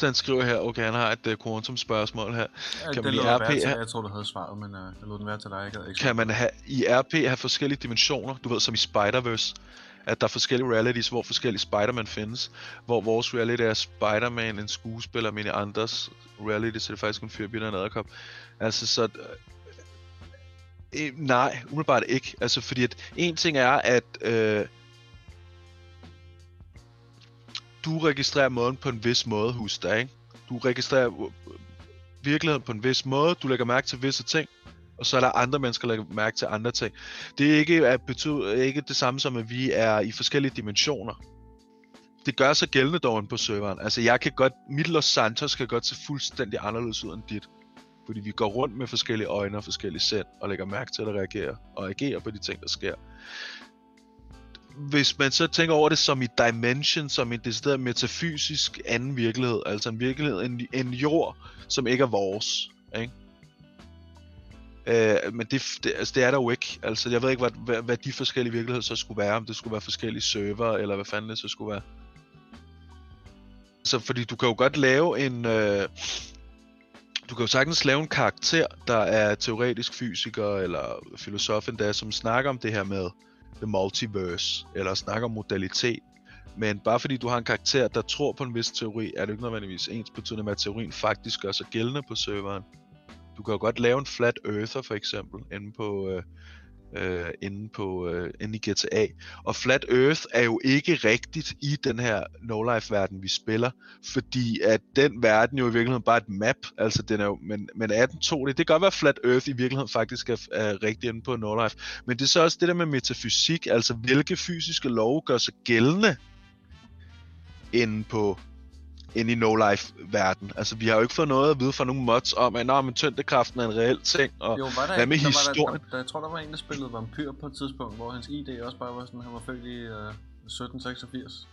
Han skriver her, okay, han har et uh, quantum spørgsmål her. Ja, kan man i RP til. Jeg tror, du havde svaret, men uh, jeg lod den være til dig. Jeg ikke kan man have, i RP have forskellige dimensioner, du ved, som i Spider-Verse, at der er forskellige realities, hvor forskellige Spider-Man findes. Hvor vores reality er Spider-Man, en skuespiller, men i andres reality, så det er faktisk en fyr, en adderkop. Altså, så... Øh, nej, umiddelbart ikke. Altså, fordi at en ting er, at... Øh, du registrerer måden på en vis måde husk dig, ikke? Du registrerer øh, virkeligheden på en vis måde, du lægger mærke til visse ting, og så er der andre mennesker, der lægger mærke til andre ting. Det er ikke, at betyder, ikke det samme som, at vi er i forskellige dimensioner. Det gør sig gældende dog på serveren. Altså, jeg kan godt, mit Los Santos kan godt se fuldstændig anderledes ud end dit. Fordi vi går rundt med forskellige øjne og forskellige sind, og lægger mærke til at reagere og agere på de ting, der sker hvis man så tænker over det som i dimension, som en decideret metafysisk anden virkelighed, altså en virkelighed, en, en jord, som ikke er vores, ikke? Øh, men det, det, altså, det er der jo ikke. Altså, jeg ved ikke, hvad, hvad, hvad de forskellige virkeligheder så skulle være. Om det skulle være forskellige server, eller hvad fanden det så skulle være. Så fordi du kan jo godt lave en... Øh, du kan jo sagtens lave en karakter, der er teoretisk fysiker eller filosof endda, som snakker om det her med the multiverse, eller snakker om modalitet. Men bare fordi du har en karakter, der tror på en vis teori, er det ikke nødvendigvis ens betydende med, at teorien faktisk gør sig gældende på serveren. Du kan jo godt lave en flat earther for eksempel, inde på, øh, øh, inde, på øh, inde i GTA. Og Flat Earth er jo ikke rigtigt i den her no-life-verden, vi spiller, fordi at den verden jo i virkeligheden bare et map, altså den er jo, men, men er den to det? Det kan godt være, at Flat Earth i virkeligheden faktisk er, er rigtigt inde på no-life, men det er så også det der med metafysik, altså hvilke fysiske love gør sig gældende inde på ind i no-life-verden. Altså, vi har jo ikke fået noget at vide fra nogle mods om, at men tyngdekraften er en reel ting, og jo, var der hvad med ikke, historien? Der, var der, der, jeg tror, der var en, der spillede vampyr på et tidspunkt, hvor hans ID også bare var sådan, han var født i uh, 1786.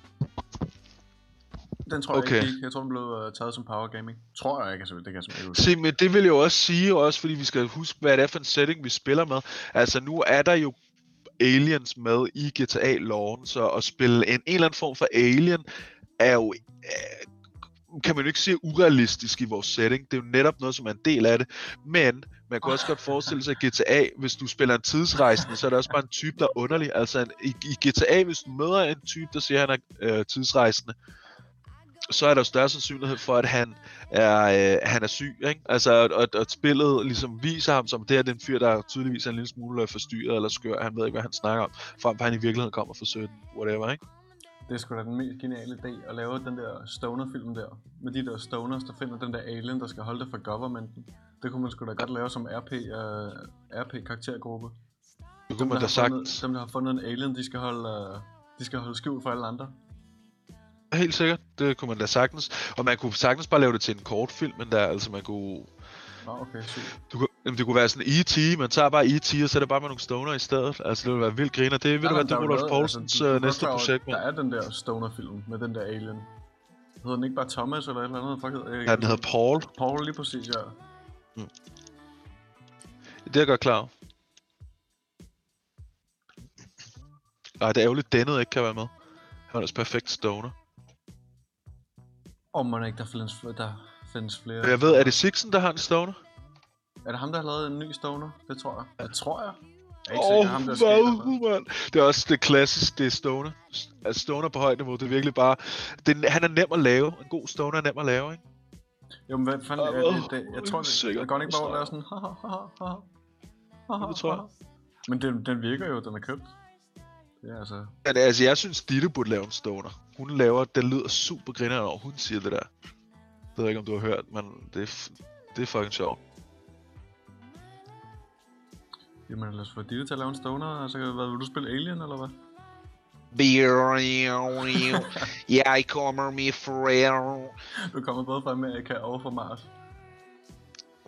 Den tror okay. jeg ikke Jeg tror, den blev uh, taget som power gaming. Tror jeg ikke, altså, det kan jeg simpelthen Se, men det vil jo også sige, også fordi vi skal huske, hvad det er for en setting, vi spiller med. Altså, nu er der jo aliens med i GTA-loven, så at spille en, en eller anden form for alien er jo kan man jo ikke sige urealistisk i vores setting. Det er jo netop noget, som er en del af det. Men man kan også godt forestille sig, at GTA, hvis du spiller en tidsrejsende, så er det også bare en type, der er underlig. Altså en, i, i GTA, hvis du møder en type, der siger, at han er øh, tidsrejsende, så er der større sandsynlighed for, at han er, øh, han er syg. Ikke? Altså, at, at spillet ligesom viser ham som det her, den fyr, der tydeligvis er en lille smule forstyrret eller skør. Han ved ikke, hvad han snakker om, frem for han i virkeligheden kommer fra 17, whatever, ikke? Det er sgu da den mest geniale idé at lave den der stoner-film der. Med de der stoners, der finder den der alien, der skal holde det fra governmenten. Det kunne man sgu da godt lave som RP, uh, øh, RP-karaktergruppe. Det kunne man da sagt. Dem, der har fundet en alien, de skal holde, uh, de skal holde skjult for alle andre. Helt sikkert. Det kunne man da sagtens. Og man kunne sagtens bare lave det til en kortfilm, men der, altså man kunne Ah, okay, sygt. Du, jamen, det kunne være sådan E.T., man tager bare E.T., og er det bare med nogle stoner i stedet. Altså, det ville være vildt griner. Det vil ja, være det Rudolf Poulsens altså, uh, næste projekt. Der er den der stoner-film med den der alien. Hedder den ikke bare Thomas eller et eller andet? Fuck, jeg, ja, den hedder Paul. Paul, lige præcis, ja. Mm. Det er jeg godt klar Ej, det er ærgerligt, Dennet ikke kan være med. Han er også perfekt stoner. Om man ikke, der findes, der findes flere. Jeg ved, er det Sixen, der har en stoner? Er det ham, der har lavet en ny stoner? Det tror jeg. Det tror jeg. Jeg ikke oh, ham, der hvad, man. Det er også det klassiske, det er stoner. Altså stoner på højt niveau, det er virkelig bare... Det, han er nem at lave. En god stoner er nem at lave, ikke? Jo, men hvad fanden er det, det, Jeg tror, det, jeg går ikke bare at være sådan... Det tror jeg. Men den, den virker jo, den er købt. Det er altså... Ja, det, altså, jeg synes, Ditte burde lave en stoner. Hun laver, det lyder super griner, når hun siger det der. Jeg ved ikke, om du har hørt, men det er, det er fucking sjovt. Jamen lad os få Ditte til at lave en stoner. Altså, hvad, vil du spille Alien, eller hvad? jeg kommer med fra... Du kommer både fra Amerika og fra Mars.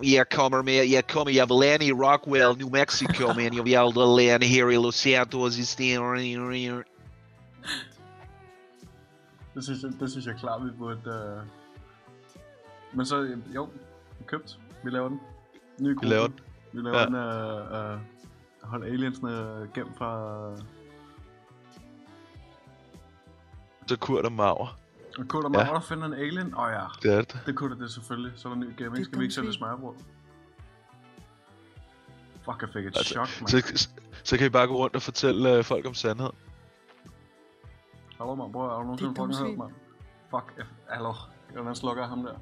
Jeg kommer med, jeg kommer, jeg vil lande i Rockwell, New Mexico, men jeg vil aldrig lande her i Los Santos i stedet. Det synes jeg, det synes jeg klart, vi burde... Uh... Men så, jo, købt. Vi laver den. Ny gruppe. Vi laver den. Vi laver ja. den af uh, uh, holde aliensene gemt fra... Så Kurt og Mauer. Og Kurt og Mauer ja. finder en alien? Åh oh, ja. Det er det. Det kunne det selvfølgelig. Så er der ny gaming. Skal vi ikke sælge smørbrød? Fuck, jeg fik et altså, chok, man. Så, så kan I bare gå rundt og fortælle uh, folk om sandheden. Hallo, man. Bror, har du nogensinde fucking hørt, man? Fuck, jeg, hallo. Hvordan slukker jeg ham der?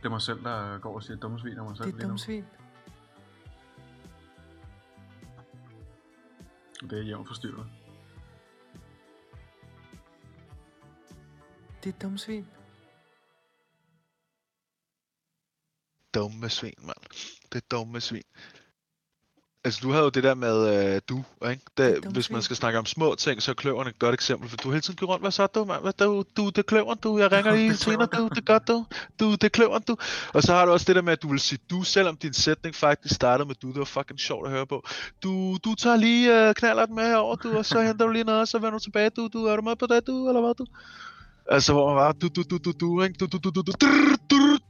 Det er mig selv, der går og siger dumme svin om mig selv Det er dumme svin. Det er jævnt forstyrret. Det er dumme svin. Dumme svin, mand. Det er dumme svin. Altså, du havde jo det der med øh, du, ikke? Det, hvis man skal snakke om små ting, så er kløveren et godt eksempel, for du hele tiden går rundt, hvad så du, mand? Hvad, du, du, det er kløveren, du, jeg ringer lige senere, du, det godt, du, du, det er kløveren, du. Og så har du også det der med, at du vil sige du, selvom din sætning faktisk startede med du, det var fucking sjovt at høre på. Du, du tager lige øh, knaller den med over, du, og så henter du lige noget, og så vender du tilbage, du, du, er du med på det, du, eller hvad, du? Altså, hvor man var, du, du, du, du, du, ikke? Du, du, du, du, du, du, du,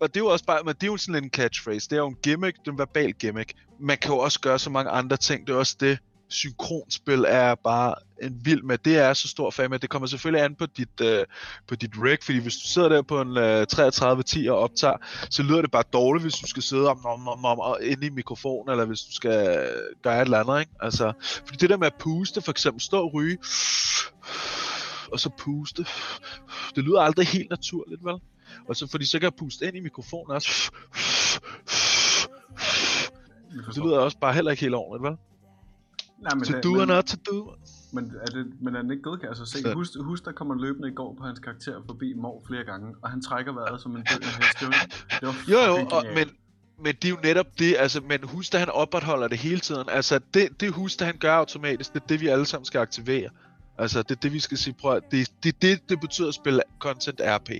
og det er jo også bare, men det er jo sådan en catchphrase. Det er jo en gimmick, den verbal gimmick. Man kan jo også gøre så mange andre ting. Det er også det, synkronspil er bare en vild med. Det er så stor fan med. Det kommer selvfølgelig an på dit, øh, på dit rig, fordi hvis du sidder der på en øh, 3310 og optager, så lyder det bare dårligt, hvis du skal sidde om, om, om, om, og inde i mikrofonen, eller hvis du skal gøre et eller andet, ikke? Altså, fordi det der med at puste, for eksempel stå og ryge, og så puste, det lyder aldrig helt naturligt, vel? Og så fordi så kan jeg puste ind i mikrofonen også. Det lyder også bare heller ikke helt ordentligt, vel? Nej, men To det- do men, not to do. Men er, det, men er den ikke godkendt? Altså, se, husk, husk, der kommer løbende i går på hans karakter forbi Mor flere gange, og han trækker vejret som en døende hest. Det var, Jo, jo, og, men, men det er jo netop det, altså, men husk, at han opretholder det hele tiden. Altså, det, det husk, at han gør automatisk, det er det, vi alle sammen skal aktivere. Altså, det er det, vi skal sige, prøv det, det, det, det betyder at spille content RP.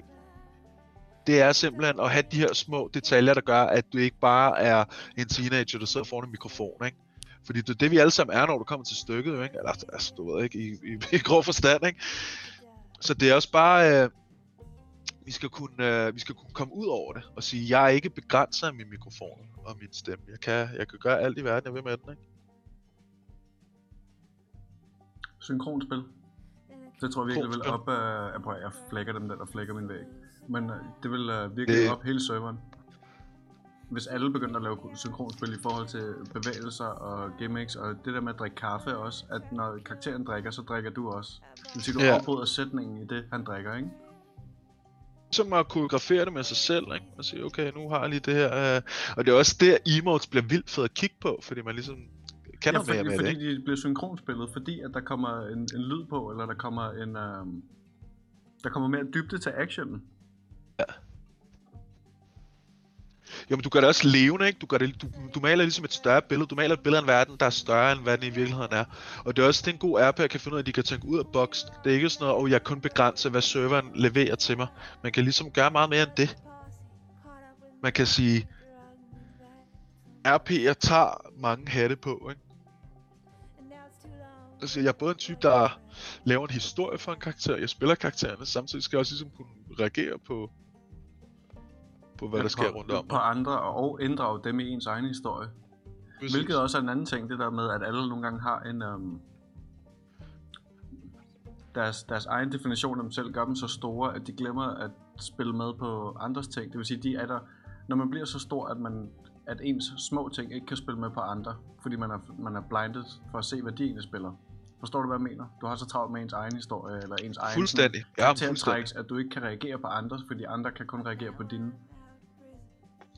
Det er simpelthen at have de her små detaljer, der gør, at du ikke bare er en teenager, der sidder foran en mikrofon, ikke? Fordi det er det, vi alle sammen er, når du kommer til stykket, jo, ikke? Eller, altså, du ved ikke, i, i, i grov forstand, ikke? Så det er også bare, øh, vi skal kunne, øh, vi skal kunne komme ud over det og sige, jeg er ikke begrænset af min mikrofon og min stemme. Jeg kan, jeg kan gøre alt i verden, jeg vil med den, ikke? Synkronspil. Det tror jeg virkelig vil Synkronspil. op... Uh, prøv, at- jeg flækker dem der, der flækker min væg. Men uh, det vil uh, virkelig Det- op hele serveren. Hvis alle begynder at lave synkronspil i forhold til bevægelser og gimmicks, og det der med at drikke kaffe også, at når karakteren drikker, så drikker du også. Det vil sige, du Ja. afbryder sætningen i det, han drikker, ikke? Som at koreografere det med sig selv, ikke? Og sige, okay, nu har jeg lige det her. Øh... Og det er også der, emotes bliver vildt fed at kigge på, fordi man ligesom kan Ja, fordi, med fordi det, ikke? de bliver synkronspillet, fordi at der kommer en, en lyd på, eller der kommer en... øhm, der kommer mere dybde til actionen. Jo, men du gør det også levende, ikke? Du, gør det, du, du maler ligesom et større billede. Du maler et billede af en verden, der er større, end hvad den i virkeligheden er. Og det er også det er en god RP, at kan finde ud af, at de kan tænke ud af boksen. Det er ikke sådan noget, at oh, jeg kun begrænser, hvad serveren leverer til mig. Man kan ligesom gøre meget mere end det. Man kan sige, RP'er tager mange hatte på, ikke? Altså, jeg er både en type, der laver en historie for en karakter, jeg spiller karaktererne, samtidig skal jeg også ligesom kunne reagere på, på hvad Ja, der sker rundt om På andre, og inddrage dem i ens egen historie. Præcis. Hvilket også er en anden ting, det der med, at alle nogle gange har en... Um, deres, deres egen definition af dem selv gør dem så store, at de glemmer at spille med på andres ting. Det vil sige, de er der, når man bliver så stor, at, man, at ens små ting ikke kan spille med på andre, fordi man er, man er blinded for at se, hvad de egentlig spiller. Forstår du, hvad jeg mener? Du har så travlt med ens egen historie, eller ens egen Fuldstændig. Ja, fuldstændig. karaktertræks, at du ikke kan reagere på andre, fordi andre kan kun reagere på dine.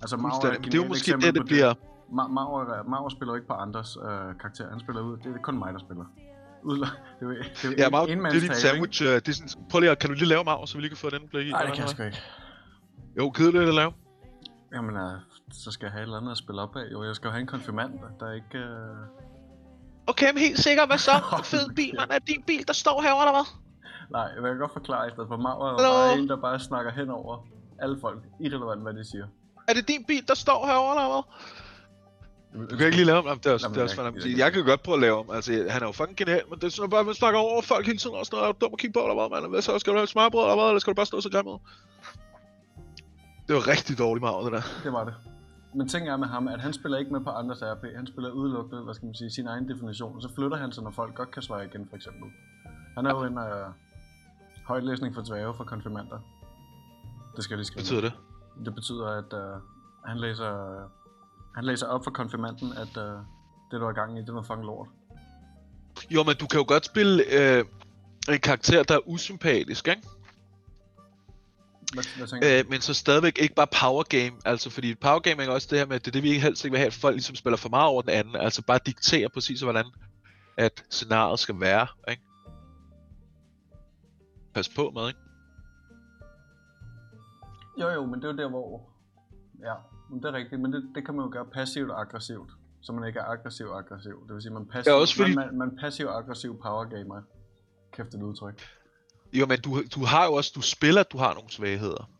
Altså, Men det er jo måske det, det bliver... Ma- er- Mauro spiller ikke på andres øh, karakter. Han spiller ud. Det er kun mig, der spiller. Det er jo, det er Ja, en det er din sandwich. øh, Det er sådan, prøv lige at, kan du lige lave mig, så vi lige kan få den blik i? Nej, det kan jeg sgu ikke. Jo, kedeligt at lave. Jamen, øh, så skal jeg have et eller andet at spille op af. Jo, jeg skal jo have en konfirmand, der ikke... Øh... Okay, men helt sikkert, hvad så? Fed bil, mand. Er din bil, der står herovre, eller hvad? Nej, jeg vil godt forklare i stedet for. Er jo Hallo? bare en, der bare snakker hen over alle folk. Irrelevant, hvad de siger. Er det din bil, der står herovre, eller hvad? Du kan ikke lige lave. Jamen, det er også, Jamen, det er også jeg- fandme. jeg- Jeg kan godt prøve at lave ham. Altså, han er jo fucking genial, men det er sådan bare, at man snakker over folk hele tiden, og sådan noget, er du dum at kigge på, eller hvad, mand? Hvad så? Skal du have et smørbrød, eller hvad? Eller skal du bare stå så grim ud? Det var rigtig dårligt meget, det der. Det var det. Men ting er med ham, at han spiller ikke med på andres RP. Han spiller udelukkende, hvad skal man sige, sin egen definition. Så flytter han sig, når folk godt kan svare igen, for eksempel. Han er jo en øh, højtlæsning for dværge for konfirmander. Det skal jeg lige skrive. Hvad betyder det? Det betyder, at øh, han, læser, øh, han læser op for konfirmanden, at øh, det, du er i gang i, det noget fucking lort. Jo, men du kan jo godt spille øh, en karakter, der er usympatisk, ikke? Hvad, hvad? Øh, men så stadigvæk ikke bare power game, altså fordi power game er også det her med, det er det vi ikke helst ikke vil have, at folk ligesom spiller for meget over den anden, altså bare diktere præcis hvordan at scenariet skal være, ikke? Pas på med, ikke? Jo, jo, men det er jo der, hvor... Ja, men det er rigtigt, men det, det kan man jo gøre passivt og aggressivt. Så man ikke er aggressiv og aggressiv. Det vil sige, man passiv, Ja, også fordi- man, man, man passiv og aggressiv power gamer. Kæft et udtryk. Jo, men du, du har jo også, du spiller, at du har nogle svagheder.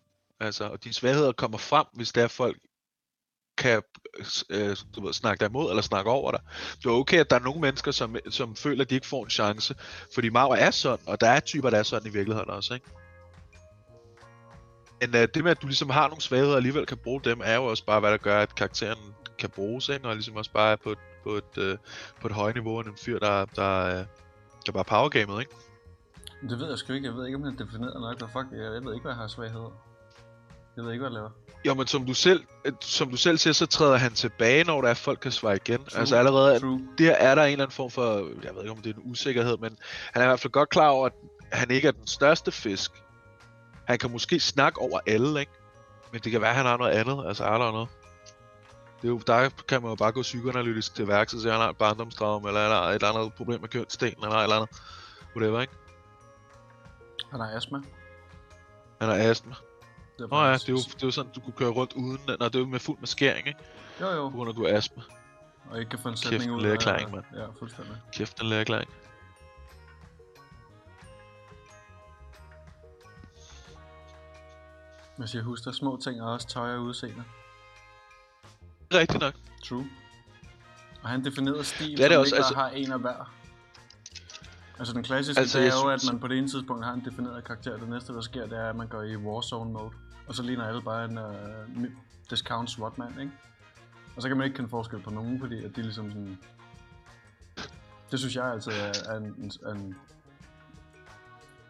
Altså, og dine svagheder kommer frem, hvis det er folk kan øh, du ved, snakke dig imod eller snakke over dig. Det er okay, at der er nogle mennesker, som, som føler, at de ikke får en chance. Fordi Mauro er sådan, og der er typer, der er sådan i virkeligheden også, ikke? Men uh, det med, at du ligesom har nogle svagheder og alligevel kan bruge dem, er jo også bare, hvad der gør, at karakteren kan bruges, ikke? og ligesom også bare er på et, på et, uh, på et højere niveau end en fyr, der, der, uh, der bare powergamet, ikke? Det ved jeg sgu ikke. Jeg ved ikke, om jeg definerer nok. Hvad fuck? Jeg, jeg ved ikke, hvad jeg har svagheder. Jeg ved ikke, hvad jeg laver. Jo, men som du selv, øh, som du selv siger, så træder han tilbage, når der er folk kan svare igen. True. Altså allerede, True. der er der en eller anden form for, jeg ved ikke om det er en usikkerhed, men han er i hvert fald godt klar over, at han ikke er den største fisk. Han kan måske snakke over alle, ikke? Men det kan være, at han har noget andet, altså er der noget. Det er jo, der kan man jo bare gå psykoanalytisk til værks og se, at han har et barndomstraume, eller han har et eller andet problem med kønssten, eller et eller andet. Whatever, ikke? Han har astma. Han har astma. Det Nå ja, det er, jo, det er jo sådan, du kunne køre rundt uden, når det er jo med fuld maskering, ikke? Jo, jo. På grund af, at du har astma. Og ikke kan få en Kæft, sætning en ud lægeerklæring, mand. Ja, fuldstændig. Kæft, en lægeerklæring. Men jeg husker, små ting og også tøj og udseende. Rigtigt nok. True. Og han definerede stil, Det er det som også, ikke altså- har en af hver. Altså den klassiske, Altså, det er jo, at man på det ene tidspunkt har en defineret karakter. Det næste, der sker, det er, at man går i Warzone mode. Og så ligner alle bare en uh, discount SWAT-mand, ikke? Og så kan man ikke kende forskel på nogen, fordi at de ligesom sådan... Det synes jeg altid er, er en, en, en...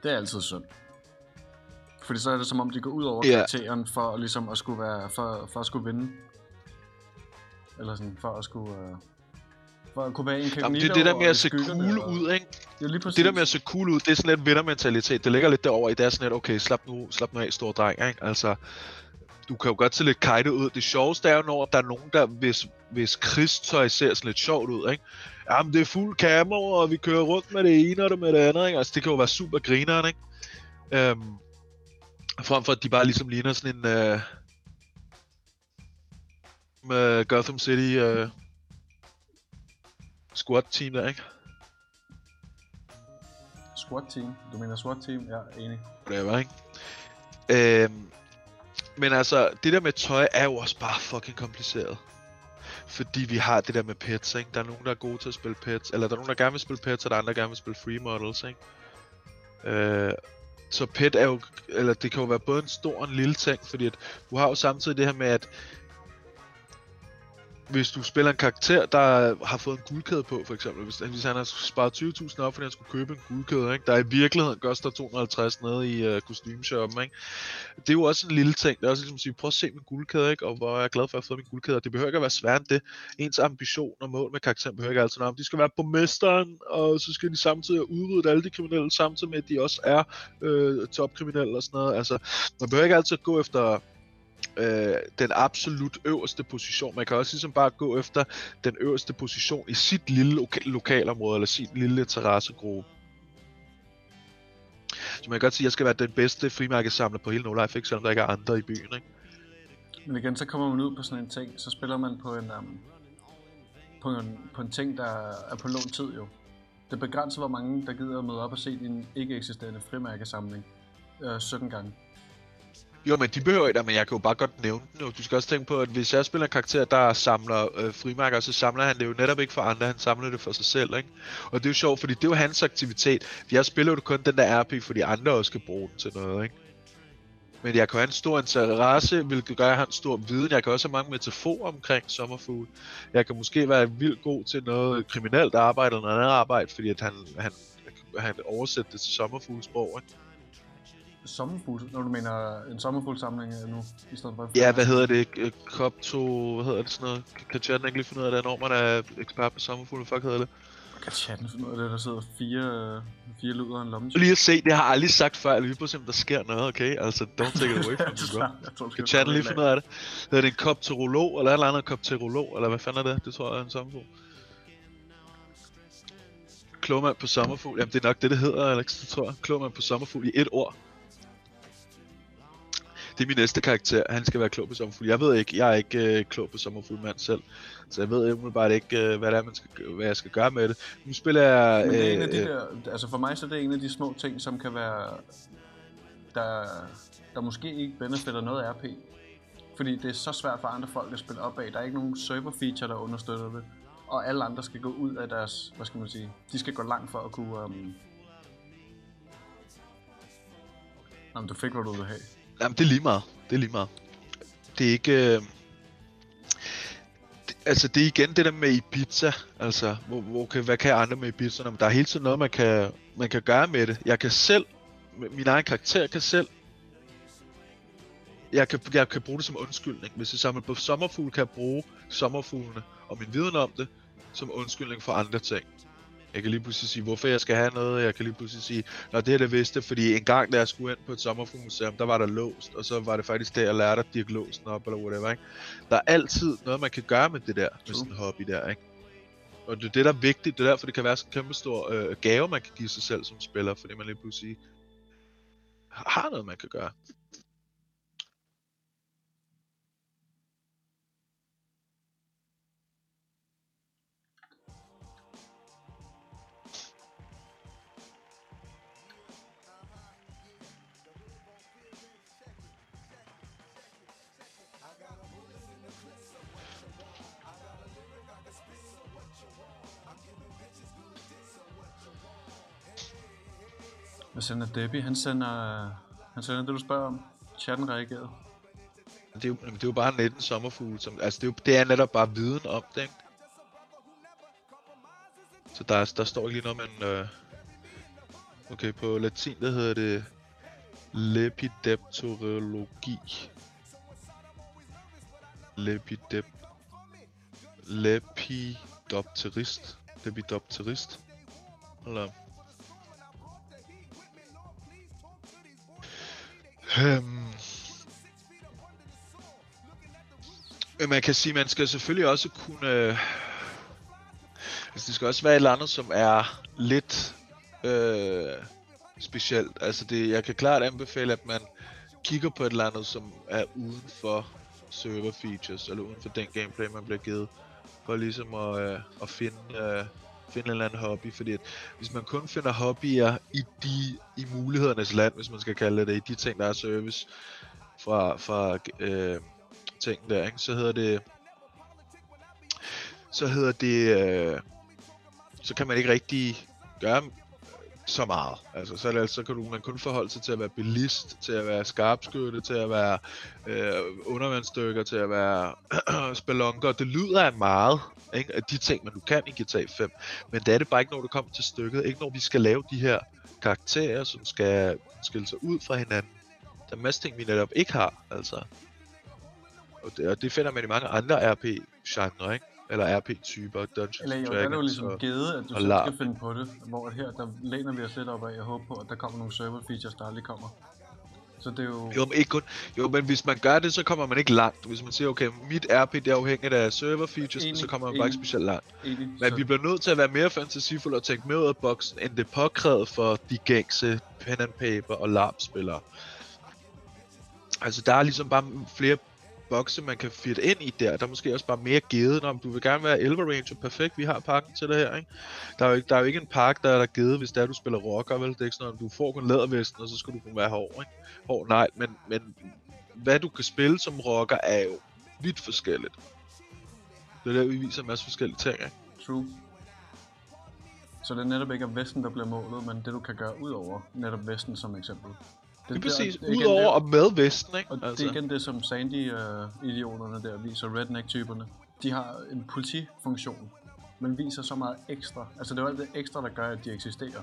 Det er altid synd. Fordi så er det som om, de går ud over Ja. karakteren for ligesom at skulle være, for, for at skulle vinde. Eller sådan, for at skulle... Uh, for at kunne være en Jamen, det er det der med at se cool og- ud, ikke? Det er lige præcis. Det der med at se cool ud, det er sådan lidt vindermentalitet. Det ligger lidt derover i, det er sådan lidt, okay, slap nu, slap nu af, stor dreng, ikke? Altså, du kan jo godt se lidt kajtet ud. Det sjoveste er jo, når der er nogen, der, hvis, hvis krigstøj ser sådan lidt sjovt ud, ikke? Jamen, det er fuld kamera, og vi kører rundt med det ene og det med det andet, ikke? Altså, det kan jo være super grineren, ikke? Øhm, frem for, at de bare ligesom ligner sådan en... Øh, med Gotham City øh, squad team der, ikke? SWAT team. Du mener SWAT team? Ja, enig. whatever, ikke? Øhm, men altså, det der med tøj er jo også bare fucking kompliceret. Fordi vi har det der med pets, ikke? Der er nogen, der er gode til at spille pets, eller der er nogen, der gerne vil spille pets, og der er andre, der gerne vil spille free models, ikke? Øh, så pet er jo, eller det kan jo være både en stor og en lille ting, fordi at du har jo samtidig det her med, at hvis du spiller en karakter, der har fået en guldkæde på, for eksempel, hvis, hvis han har sparet 20.000 op, fordi han skulle købe en guldkæde, ikke? der i virkeligheden koster 250 nede i øh, kostymeshoppen, ikke? det er jo også en lille ting, det er også ligesom at sige, prøv at se min guldkæde, ikke? og hvor er jeg glad for at have fået min guldkæde, og det behøver ikke at være svært end det. Ens ambition og mål med karakteren behøver ikke altid noget om, de skal være borgmesteren, og så skal de samtidig udrydde alle de kriminelle, samtidig med, at de også er øh, topkriminelle og sådan noget. Altså, man behøver ikke altid gå efter øh, den absolut øverste position. Man kan også ligesom bare gå efter den øverste position i sit lille loka- lokalområde, eller sin lille terrassegruppe. Så man kan godt sige, at jeg skal være den bedste frimærkesamler på hele No Life, ikke? selvom der ikke er andre i byen. Ikke? Men igen, så kommer man ud på sådan en ting, så spiller man på en, um, på en, på en ting, der er på lån tid jo. Det begrænser, hvor mange der gider at møde op og se din ikke eksisterende frimærkesamling øh, 17 gange. Jo, men de behøver ikke, men jeg kan jo bare godt nævne den. Du skal også tænke på, at hvis jeg spiller en karakter, der samler øh, frimærker, så samler han det jo netop ikke for andre, han samler det for sig selv, ikke? Og det er jo sjovt, fordi det er jo hans aktivitet. Jeg spiller jo kun den der RP, fordi andre også skal bruge den til noget, ikke? Men jeg kan have en stor interesse, hvilket gør, at jeg har en stor viden. Jeg kan også have mange metaforer omkring sommerfugl. Jeg kan måske være vildt god til noget kriminelt arbejde eller noget andet arbejde, fordi at han, han, han oversætter det til sommerfuglsprog, ikke? Sommerfugl, når du mener en sommerfuglsamling øh, nu, i stedet for en Ja, hvad hedder det? Øh, Kop to... Hvad hedder det sådan noget? Kan- chatten ikke lige finde ud af det, når man er ekspert på sommerfugle? Hvad fuck hedder det? Kan chatten finde ud af det, der sidder fire, øh, fire luder og en lomme. Lige at se, det har jeg aldrig sagt før. Jeg lige på der sker noget, okay? Altså, don't take it away from me, bro. Kan chatten lige finde ud af det? Hedder det en kopterolog, eller et eller andet kopterolog, eller hvad fanden er det? Det tror jeg er en sommerfugl. Klogmand på sommerfugl. Jamen, det er nok det, det hedder, Alex. Det tror jeg. Klogmand på sommerfugl i et ord. Det er min næste karakter. Han skal være klog på sommerfugl. Jeg ved ikke, jeg er ikke øh, klog på sommerfuglmand selv. Så jeg ved umiddelbart ikke, øh, hvad, det er, man skal, hvad jeg skal gøre med det. Nu spiller jeg... Men det er en af de øh, der, altså for mig så er det en af de små ting, som kan være, der, der måske ikke benefitter noget RP. Fordi det er så svært for andre folk at spille op af. Der er ikke nogen server feature, der understøtter det. Og alle andre skal gå ud af deres, hvad skal man sige, de skal gå langt for at kunne... Um... Nå, men du fik, hvad du ville have. Jamen, det er lige meget. Det er lige meget. Det er ikke... Øh... Det, altså, det er igen det der med Ibiza. Altså, hvor, hvor kan, hvad kan andre med Ibiza? Jamen, der er hele tiden noget, man kan, man kan gøre med det. Jeg kan selv... Min egen karakter kan selv jeg kan, jeg kan bruge det som undskyldning. Hvis jeg samler på sommerfugle, kan jeg bruge sommerfuglene og min viden om det som undskyldning for andre ting. Jeg kan lige pludselig sige, hvorfor jeg skal have noget. Jeg kan lige pludselig sige, når det er det vidste, fordi en gang, da jeg skulle ind på et sommerfuglmuseum, der var der låst, og så var det faktisk der, jeg lærte at dirke låsen op, eller whatever, ikke? Der er altid noget, man kan gøre med det der, med sådan en hobby der, ikke? Og det er det, der er vigtigt. Det er derfor, det kan være en kæmpe stor øh, gave, man kan give sig selv som spiller, fordi man lige pludselig har noget, man kan gøre. Sender Debbie? Han sender, han sender det, du spørger om. Chatten reagerede. Det er, jo, det er jo bare 19 sommerfugle. Som, altså det er, jo, det er netop bare viden om det, ikke? Så der, der står lige noget, men... Øh, okay, på latin, der hedder det... Lepidopterologi. Lepidep... Lepidopterist. Lepidopterist. Eller... Øhm. Man kan sige, man skal selvfølgelig også kunne... Øh, altså det skal også være et eller andet, som er lidt øh, specielt. Altså det, jeg kan klart anbefale, at man kigger på et eller andet, som er uden for server features, eller uden for den gameplay, man bliver givet, for ligesom at, øh, at finde, øh, finde en eller anden hobby, fordi at hvis man kun finder hobbyer i de i mulighedernes land, hvis man skal kalde det, i de ting, der er service fra, fra øh, ting der, ikke? så hedder det så hedder det øh, så kan man ikke rigtig gøre så meget. Altså, så, det, altså, så kan du, man kun forholde sig til at være bilist, til at være skarpskytte, til at være øh, undervandsdykker, til at være spelunker. Det lyder af meget, ikke? af de ting, man du kan i GTA 5. Men det er det bare ikke, når det kommer til stykket. Ikke når vi skal lave de her karakterer, som skal skille sig ud fra hinanden. Der er masser ting, vi netop ikke har, altså. Og det, og det finder man i mange andre RP-genre, ikke? Eller RP-typer, Dungeons Eller jo, der er det jo ligesom og- givet, at du selv skal finde på det. Hvor at her, der læner vi os lidt op af og håber på, at der kommer nogle server features, der aldrig kommer. Så det er jo... Jo, men ikke kun. Jo, men hvis man gør det, så kommer man ikke langt. Hvis man siger, okay, mit RP det er afhængigt af server features, Enig, så kommer man bare ikke enig. specielt langt. Enig. Men vi bliver nødt til at være mere fantasifulde og tænke mere ud af boksen, end det påkrævet for de gængse pen and paper og LARP-spillere. Altså, der er ligesom bare flere bokse, man kan fitte ind i der. Der er måske også bare mere givet. om du vil gerne være Elver Ranger, perfekt, vi har pakken til det her, ikke? Der er jo ikke, der er jo ikke en pakke, der er der givet, hvis det er, du spiller rocker, vel? Det er ikke sådan, at du får kun lædervesten, og så skal du kunne være hård, ikke? Hård, nej, men, men hvad du kan spille som rocker, er jo vidt forskelligt. Det er der, vi viser en masse forskellige ting, ikke? True. Så det er netop ikke er Vesten, der bliver målet, men det du kan gøre ud over netop Vesten som eksempel. Det, Det er præcis, er udover det- og med Vesten, ikke? Og altså. det er igen det, som Sandy-idioterne der viser, redneck-typerne. De har en politifunktion, men viser så meget ekstra. Altså det er jo alt det ekstra, der gør, at de eksisterer.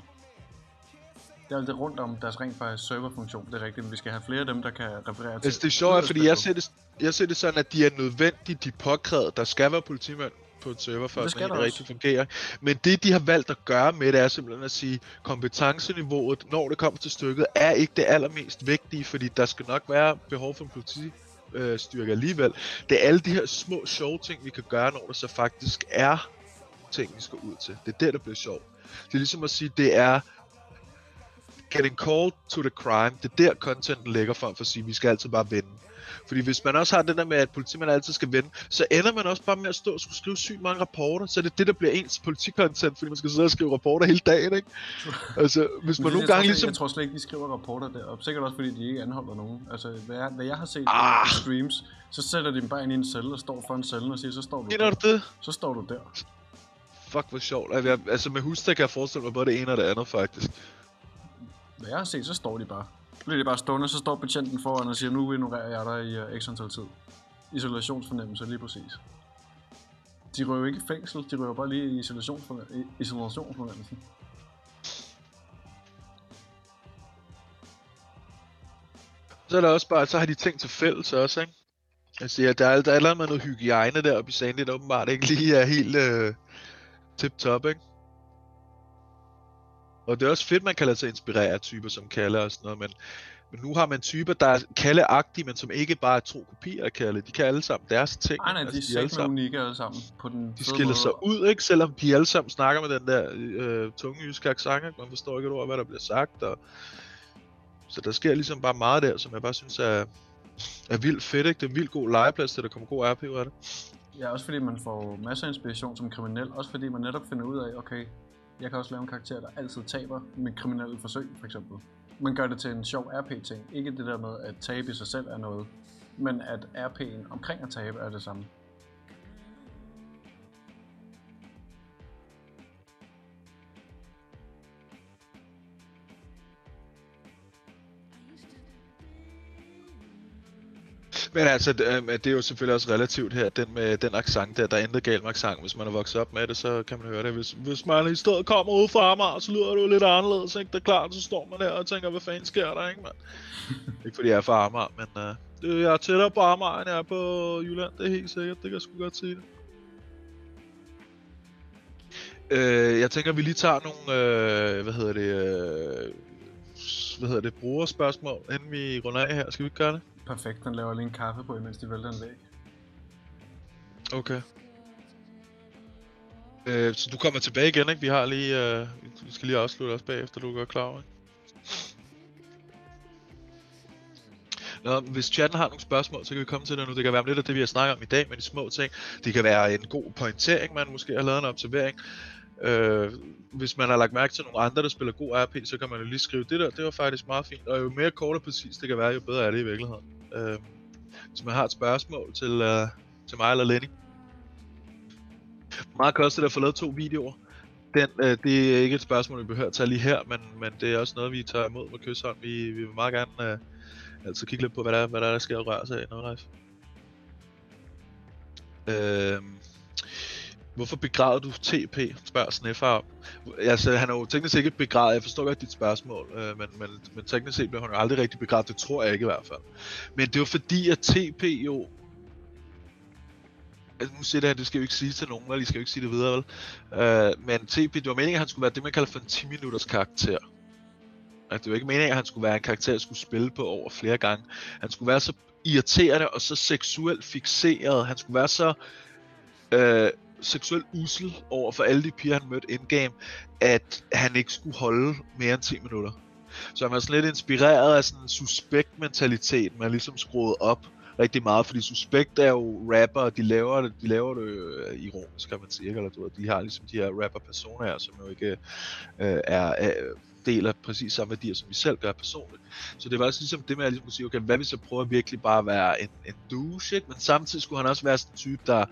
Det er alt det rundt om deres rent faktisk serverfunktion, det er rigtigt, men vi skal have flere af dem, der kan referere til. Altså det er sjovt, fordi jeg ser, det, jeg ser det sådan, at de er nødvendige, de påkrævet. Der skal være politimænd på et server, for Det det der rigtig fungerer. Men det, de har valgt at gøre med det, er simpelthen at sige, kompetenceniveauet, når det kommer til stykket, er ikke det allermest vigtige, fordi der skal nok være behov for en politistyrke alligevel. Det er alle de her små sjove ting, vi kan gøre, når der så faktisk er ting, vi skal ud til. Det er der, der bliver sjovt. Det er ligesom at sige, det er getting called to the crime. Det er der, contenten ligger frem for at sige, vi skal altid bare vinde. Fordi hvis man også har det der med, at politimanden altid skal vende, så ender man også bare med at stå og skulle skrive sygt mange rapporter. Så er det det, der bliver ens politikontent, fordi man skal sidde og skrive rapporter hele dagen, ikke? Altså, hvis man det- nogle gange slet- ligesom... Jeg tror slet ikke, de skriver rapporter deroppe. Sikkert også, fordi de ikke anholder nogen. Altså, hvad jeg, hvad jeg har set Ah. på streams, så sætter de dem bare ind i en celle og står foran cellen og siger, så står du Mener der. det? Så står du der. Fuck, hvor sjovt. Altså, jeg- Altså, med hus, der kan jeg forestille mig både det ene og det andet, faktisk. hvad jeg har set, så står de bare. Bliver de bare stående, så står betjenten foran og siger, nu ignorerer jeg dig i uh, x antal tid. Isolationsfornemmelse, lige præcis. De røver ikke i fængsel, de røver bare lige i isolationsfornem- isolationsfornemmelsen. Så er der også bare, så har de ting til fælles også, ikke? Altså, ja, der er, der er et med noget hygiejne deroppe i Sandy, der åbenbart ikke lige er helt øh, tip-top, ikke? Og det er også fedt, man kan lade sig inspirere af typer som Kalle og sådan noget, men, men nu har man typer, der er Kalle-agtige, men som ikke bare er tro kopier af Kalle. De kan alle sammen deres ting. Nej, nej, de altså, er alle sammen, unikke alle sammen på den de skiller måde. sig ud, ikke? Selvom de alle sammen snakker med den der øh, tunge jyske accent? Man forstår ikke et ord, hvad der bliver sagt, og... Så der sker ligesom bare meget der, som jeg bare synes er, er vildt fedt, ikke? Det er en vildt god legeplads, til der kommer god RP ud af det. Ja, også fordi man får masser af inspiration som kriminel. Også fordi man netop finder ud af, okay, jeg kan også lave en karakter, der altid taber med kriminelle forsøg, for eksempel. Man gør det til en sjov RP-ting. Ikke det der med, at tabe i sig selv er noget, men at RP'en omkring at tabe er det samme. Men altså, det, øh, det er jo selvfølgelig også relativt her, den med den accent der, der er intet galt med accent. Hvis man er vokset op med det, så kan man høre det. Hvis, hvis man i stedet kommer ud fra Amager, så lyder det jo lidt anderledes, ikke? Det er klart, så står man der og tænker, hvad fanden sker der, ikke, mand? ikke fordi jeg er fra Amager, men uh, jeg er tættere på Amager, end jeg er på Jylland, det er helt sikkert. Det kan jeg sgu godt sige det. Øh, jeg tænker, vi lige tager nogle, øh, hvad hedder det, øh, hvad hedder det, brugerspørgsmål, inden vi runder af her. Skal vi ikke gøre det? Perfekt, den laver lige en kaffe på, imens de vælter en væg. Okay. Øh, så du kommer tilbage igen, ikke? Vi har lige, øh, vi skal lige afslutte også bagefter, du er godt klar over, ikke? Nå, hvis chatten har nogle spørgsmål, så kan vi komme til det nu. Det kan være lidt af det, vi har snakket om i dag, men de små ting. Det kan være en god pointering, man måske har lavet en observering. Øh, hvis man har lagt mærke til nogle andre, der spiller god RP, så kan man jo lige skrive, det der, det var faktisk meget fint. Og jo mere kort og præcis det kan være, jo bedre er det i virkeligheden. Øh, hvis man har et spørgsmål til, øh, til mig eller Lenny. Hvor meget koster det at få lavet to videoer? Den, øh, det er ikke et spørgsmål, vi behøver at tage lige her, men, men det er også noget, vi tager imod med kysshånd. Vi, vi vil meget gerne øh, altså kigge lidt på, hvad der, hvad der, er, der sker og rører sig i noget life. Øh, Hvorfor begravede du TP, spørger Sneffer om. Altså, han er jo teknisk ikke begravet, jeg forstår godt dit spørgsmål, øh, men, men, men teknisk set blev han jo aldrig rigtig begravet, det tror jeg ikke i hvert fald. Men det var fordi, at TP jo... Altså, nu siger det her, det skal jo ikke sige til nogen, eller I skal jo ikke sige det videre, vel? Øh, men TP, det var meningen, at han skulle være det, man kalder for en 10 minutters karakter. Altså, det var ikke meningen, at han skulle være en karakter, jeg skulle spille på over flere gange. Han skulle være så irriterende og så seksuelt fixeret. Han skulle være så... Øh, seksuel usel over for alle de piger, han mødte endgame, at han ikke skulle holde mere end 10 minutter. Så han var sådan lidt inspireret af sådan en suspekt mentalitet, man ligesom skruet op rigtig meget, fordi Suspekt er jo rapper, og de laver det, de laver det øh, ironisk, kan man sige, ikke? eller du ved, de har ligesom de her rapper personer som jo ikke øh, er, er deler præcis samme værdier, som vi selv gør personligt. Så det var også ligesom det med at ligesom sige, okay, hvad hvis jeg prøver virkelig bare at være en, en douche, ikke? men samtidig skulle han også være sådan en type, der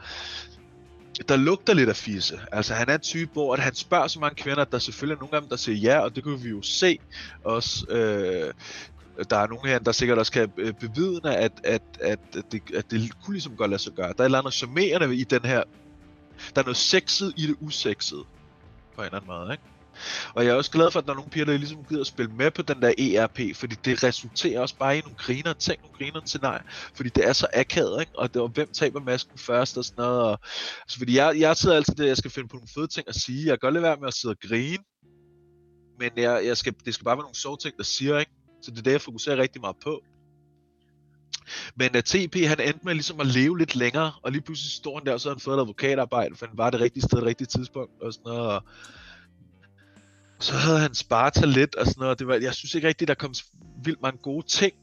der lugter lidt af fisse. Altså han er en type, hvor at han spørger så mange kvinder, at der selvfølgelig er nogle af dem, der siger ja, og det kunne vi jo se også. Øh, der er nogle her, der sikkert også kan øh, bevidne, at, at, at, at, det, at det kunne ligesom godt lade sig gøre. Der er et eller andet charmerende i den her... Der er noget sexet i det usexede. På en eller anden måde, ikke? Og jeg er også glad for, at der er nogle piger, der ligesom gider at spille med på den der ERP, fordi det resulterer også bare i nogle griner, tænk nogle griner til nej, fordi det er så akavet, ikke? Og det var, hvem taber masken først og sådan noget. Og, altså, fordi jeg, jeg sidder altid der, jeg skal finde på nogle fede ting at sige. Jeg kan godt lade være med at sidde og grine, men jeg, jeg skal, det skal bare være nogle sjove ting, der siger, ikke? Så det er det, jeg fokuserer rigtig meget på. Men øh, at TP, han endte med ligesom at leve lidt længere, og lige pludselig står han der, og så har han fået et advokatarbejde, for han var det rigtige sted, det rigtige tidspunkt, og sådan noget, og så havde han Sparta lidt og sådan noget, og det var, jeg synes ikke rigtigt, der kom vildt mange gode ting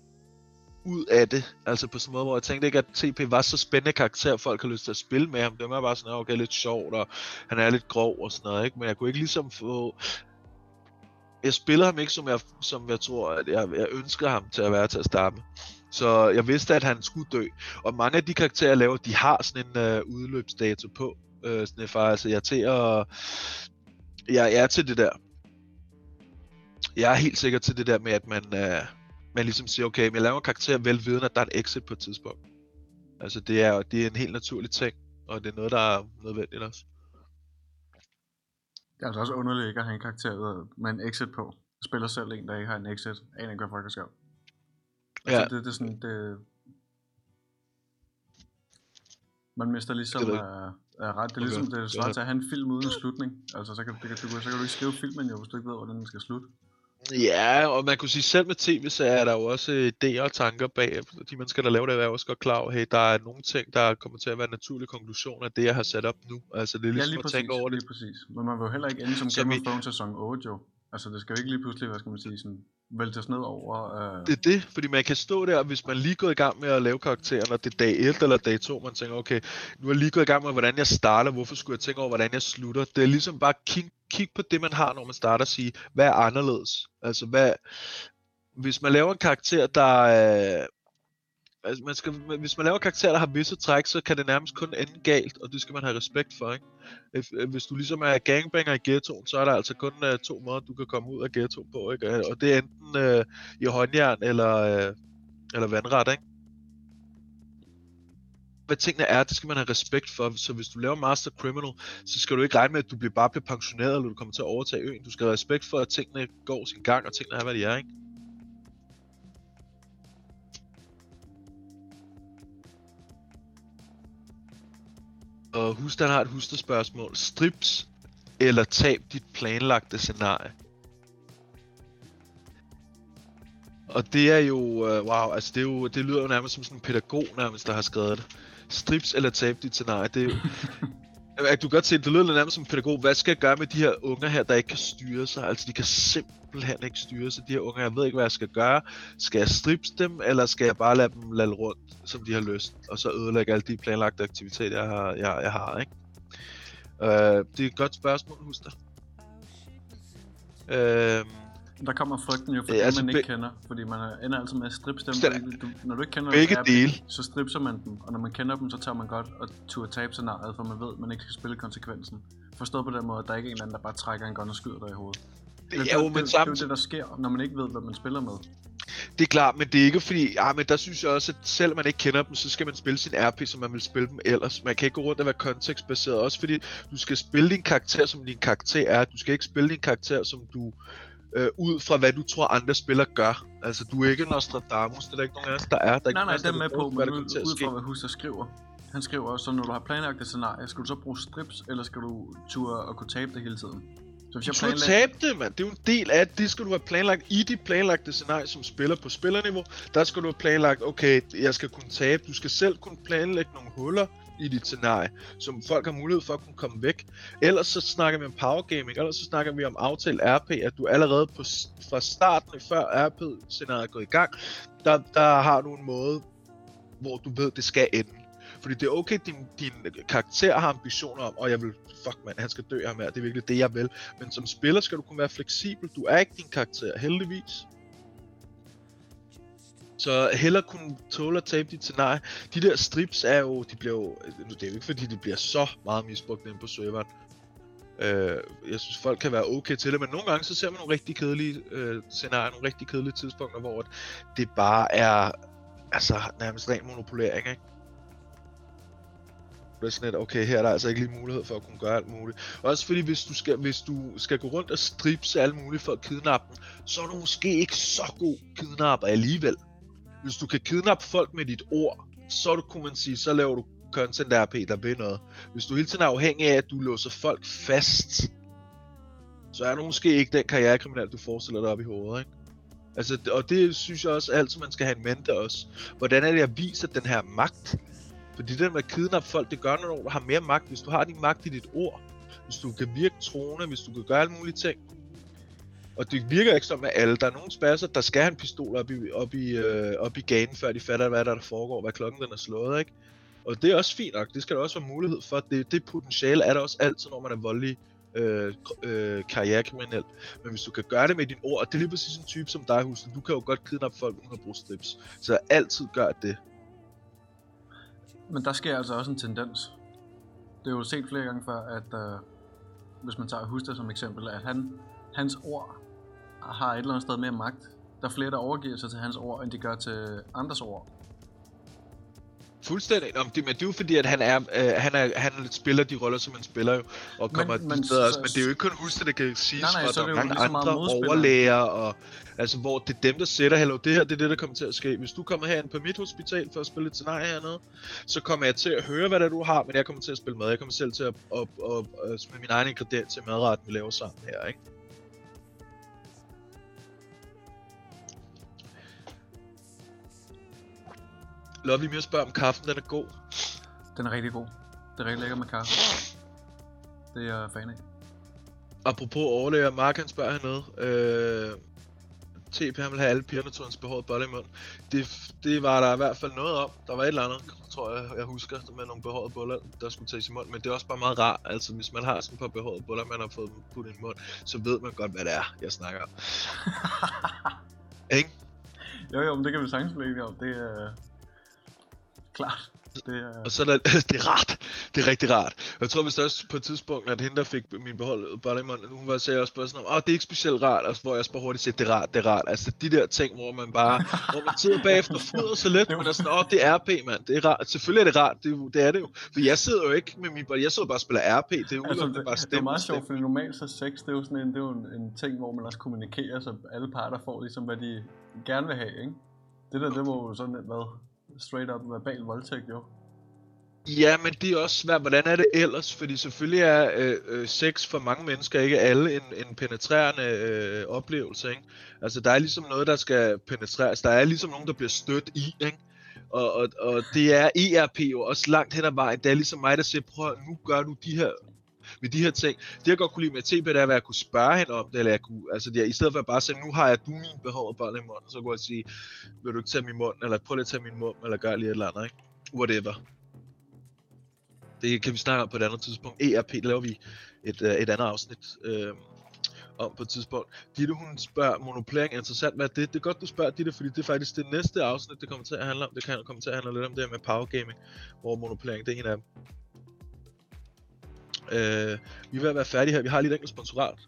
ud af det. Altså på sådan en måde, hvor jeg tænkte ikke, at TP var så spændende karakter, at folk har lyst til at spille med ham. Det var bare sådan, okay, lidt sjovt, og han er lidt grov og sådan noget, ikke? Men jeg kunne ikke ligesom få... Jeg spiller ham ikke, som jeg, som jeg tror, at jeg, jeg ønsker ham til at være til at starte Så jeg vidste, at han skulle dø. Og mange af de karakterer, jeg laver, de har sådan en øh, udløbsdato på. Øh, sådan, altså jeg er til at... Jeg er til det der jeg er helt sikker til det der med, at man, uh, man ligesom siger, okay, men jeg laver en karakter velviden, at der er en exit på et tidspunkt. Altså det er, det er en helt naturlig ting, og det er noget, der er nødvendigt også. Det er altså også underligt ikke at have en karakter med en exit på. Jeg spiller selv en, der ikke har en exit. Aner ikke, hvad fuck skal. Altså, ja. det, det, er sådan, det... Man mister ligesom det er, er ret. Det er ligesom, okay. det svarer til at have en film uden en slutning. Altså, så kan, det, det, så kan du ikke skrive filmen jo, hvis du ikke ved, hvordan den skal slutte. Ja, og man kunne sige, selv med tv, så er der jo også idéer og tanker bag. De mennesker, der laver det, er også godt klar over, hey, der er nogle ting, der kommer til at være en naturlig konklusion af det, jeg har sat op nu. Altså, det er ligesom ja, lige præcis, at tænke over det. lige præcis. Men man vil jo heller ikke ende som Game of Thrones sæson 8, jo. Altså, det skal jo ikke lige pludselig, hvad skal man sige, sådan væltes ned over. Uh... Det er det, fordi man kan stå der, hvis man lige går i gang med at lave karakteren, og det er dag 1 eller dag 2, man tænker, okay, nu er jeg lige gået i gang med, hvordan jeg starter, hvorfor skulle jeg tænke over, hvordan jeg slutter? Det er ligesom bare kig, kig på det, man har, når man starter og sige, hvad er anderledes? Altså, hvad, hvis man laver en karakter, der, øh, altså man skal, hvis man laver en karakter, der har visse træk, så kan det nærmest kun ende galt, og det skal man have respekt for, ikke? Øh, hvis du ligesom er gangbanger i ghettoen, så er der altså kun uh, to måder, du kan komme ud af ghetto på, ikke? Og det er enten uh, i håndjern eller, uh, eller vandret, ikke? Hvad tingene er, det skal man have respekt for. Så hvis du laver Master Criminal, så skal du ikke regne med, at du bliver bare bliver pensioneret, eller du kommer til at overtage øen. Du skal have respekt for, at tingene går sin gang, og tingene er, hvad de er, ikke? Og Hustan har et hustespørgsmål. Strips eller tab dit planlagte scenarie? Og det er jo, øh, wow, altså det, er jo, det lyder jo nærmest som sådan en pædagog nærmest, der har skrevet det. Strips eller tabe dit scenarie, det er jo... du kan godt se, det lyder nærmest som en pædagog. Hvad skal jeg gøre med de her unger her, der ikke kan styre sig? Altså, de kan simpelthen ikke styre sig, de her unger. Jeg ved ikke, hvad jeg skal gøre. Skal jeg strips dem, eller skal jeg bare lade dem lade rundt, som de har lyst? Og så ødelægge alle de planlagte aktiviteter, jeg har, jeg, jeg har ikke? Uh, det er et godt spørgsmål, husk dig. Uh, der kommer frygten jo for ja, altså, man ikke kender, fordi man ender altid med at strippe dem, fordi du, når du ikke kender begge dem, dele. så stripser man dem, og når man kender dem, så tager man godt og turde tabe scenariet, for man ved, at man ikke skal spille konsekvensen. Forstået på den måde, at der er ikke en eller anden, der bare trækker en gun og skyder dig i hovedet. Det, det, jo, det, men det, sammen... det er jo det, der sker, når man ikke ved, hvad man spiller med. Det er klart, men det er ikke fordi, ja, men der synes jeg også, at selvom man ikke kender dem, så skal man spille sin RP, som man vil spille dem ellers. Man kan ikke gå rundt og være kontekstbaseret, også fordi du skal spille din karakter, som din karakter er. Du skal ikke spille din karakter, som du øh, ud fra hvad du tror andre spillere gør. Altså du er ikke Nostradamus, det er der ikke nogen af os, der er. Der er nej, nej, det er med på, men ud, ud fra hvad Husser skriver. Han skriver også, så når du har planlagt et scenarie, skal du så bruge strips, eller skal du ture og kunne tabe det hele tiden? Så hvis jeg planlagt... tabe det, mand. Det er jo en del af det. skal du have planlagt i dit planlagte scenarie som spiller på spillerniveau. Der skal du have planlagt, okay, jeg skal kunne tabe. Du skal selv kunne planlægge nogle huller i dit scenarie, som folk har mulighed for at kunne komme væk. Ellers så snakker vi om power gaming, ellers så snakker vi om aftalt RP, at du allerede på, fra starten, før RP-scenariet er gået i gang, der, der har du en måde, hvor du ved, det skal ende. Fordi det er okay, din, din karakter har ambitioner om, og jeg vil, fuck man, han skal dø her med, det er virkelig det, jeg vil. Men som spiller skal du kunne være fleksibel. Du er ikke din karakter, heldigvis. Så heller kunne tåle at tabe dit scenarie. De der strips er jo, de bliver jo, det er jo ikke fordi de bliver så meget misbrugt inde på serveren. Øh, jeg synes folk kan være okay til det, men nogle gange så ser man nogle rigtig kedelige øh, scenarier, nogle rigtig kedelige tidspunkter, hvor det bare er, altså nærmest ren monopolering, ikke? Det er sådan lidt, okay, her er der altså ikke lige mulighed for at kunne gøre alt muligt. Også fordi, hvis du skal, hvis du skal gå rundt og stripse alt muligt for at kidnappe dem, så er du måske ikke så god kidnapper alligevel hvis du kan kidnappe folk med dit ord, så du, kunne man sige, så laver du content RP, der vil noget. Hvis du hele tiden er afhængig af, at du låser folk fast, så er du måske ikke den karrierekriminal, du forestiller dig op i hovedet, ikke? Altså, og det synes jeg også altid, man skal have en mente også. Hvordan er det, at vise den her magt? Fordi det med at kidnappe folk, det gør når du har mere magt. Hvis du har din magt i dit ord, hvis du kan virke troende, hvis du kan gøre alle mulige ting, og det virker ikke som at alle. Der er nogle spasser, der skal have en pistol op i, op i, øh, op i gaden, før de fatter, hvad der, der foregår, hvad klokken den er slået, ikke? Og det er også fint nok. Det skal der også være mulighed for. Det, det potentiale er der også altid, når man er voldelig øh, øh, karrierekriminel. Men hvis du kan gøre det med dine ord, og det er lige præcis en type som dig, Husen, du kan jo godt kidnappe folk uden at bruge strips. Så altid gør det. Men der sker altså også en tendens. Det er jo set flere gange før, at øh, hvis man tager Huster som eksempel, at han, hans ord har et eller andet sted mere magt. Der er flere, der overgiver sig til hans ord, end de gør til andres ord. Fuldstændig. Nå, det, men det er jo fordi, at han, er, øh, han, er, han spiller de roller, som han spiller jo, og kommer Men- men, steder også. Men det er jo ikke kun Huster, der kan siges, Nej, er der er mange lige så meget andre overlæger, og, altså, hvor det er dem, der sætter, hallo, det her, det er det, der kommer til at ske. Hvis du kommer herind på mit hospital for at spille et scenarie hernede, så kommer jeg til at høre, hvad det er, du har, men jeg kommer til at spille mad. Jeg kommer selv til at, at, at, at, at smide min egen ingrediens til madretten, vi laver sammen her, ikke? Lovely mere spørger om kaffen, den er god. Den er rigtig god. Det er rigtig lækker med kaffe. Det er jeg fan af. Apropos overlæger, Mark han spørger hernede. Øh, TP han vil have alle pigerne til hans behåret bolle i mund. Det, det var der i hvert fald noget om. Der var et eller andet, tror jeg, jeg husker, med nogle behårede boller, der skulle tages i mund. Men det er også bare meget rart. Altså, hvis man har sådan et par behårede boller, man har fået puttet i mund, så ved man godt, hvad det er, jeg snakker om. Ikke? Jo jo, men det kan vi sagtens blive om. Det er... Klart. Det er... Og så er det er rart. Det er rigtig rart. Jeg tror vist også på et tidspunkt, at hende, der fik min behold munden, hun var sagde også bare sådan, åh, det er ikke specielt rart, altså, hvor jeg også bare hurtigt siger, det er rart, det er rart. Altså de der ting, hvor man bare, hvor man sidder bagefter og fryder sig lidt, men er sådan, åh, det er RP, mand. Det er rart. Selvfølgelig er det rart, det, er det er det jo. For jeg sidder jo ikke med min jeg sidder bare og spiller RP. Det er jo Altså, altså, det, bare det er stemme. meget sjovt, fordi normalt så sex, det er jo sådan en, det er jo en, en ting, hvor man også kommunikerer, så alle parter får ligesom, hvad de gerne vil have, ikke? Det der, det var jo sådan hvad? Straight up verbal voldtægt, jo. Ja, men det er også svært. Hvordan er det ellers? Fordi selvfølgelig er øh, øh, sex for mange mennesker ikke alle en, en penetrerende øh, oplevelse, ikke? Altså, der er ligesom noget, der skal penetreres. Der er ligesom nogen, der bliver stødt i, ikke? Og, og, og det er ERP jo også langt hen ad vejen. Det er ligesom mig, der siger, prøv nu gør du de her med de her ting. Det jeg godt kunne lide med TP, det er, at jeg kunne spørge hende om det, eller jeg kunne, altså det i stedet for at bare sige, nu har jeg du min behov bold i munden, så kunne jeg sige, vil du ikke tage min mund, eller prøv lige at tage min mund, eller gør lige et eller andet, ikke? Whatever. Det kan vi snakke om på et andet tidspunkt. ERP, det laver vi et, øh, et andet afsnit øh, om på et tidspunkt. Ditte, hun spørger, monopolering er interessant. Hvad er det? Det er godt, du spørger, Ditte, fordi det er faktisk det næste afsnit, det kommer til at handle om. Det kan komme til at handle lidt om det her med power gaming, hvor monopolering det er en af dem. Øh, vi er ved at være færdige her. Vi har lige et enkelt sponsorat.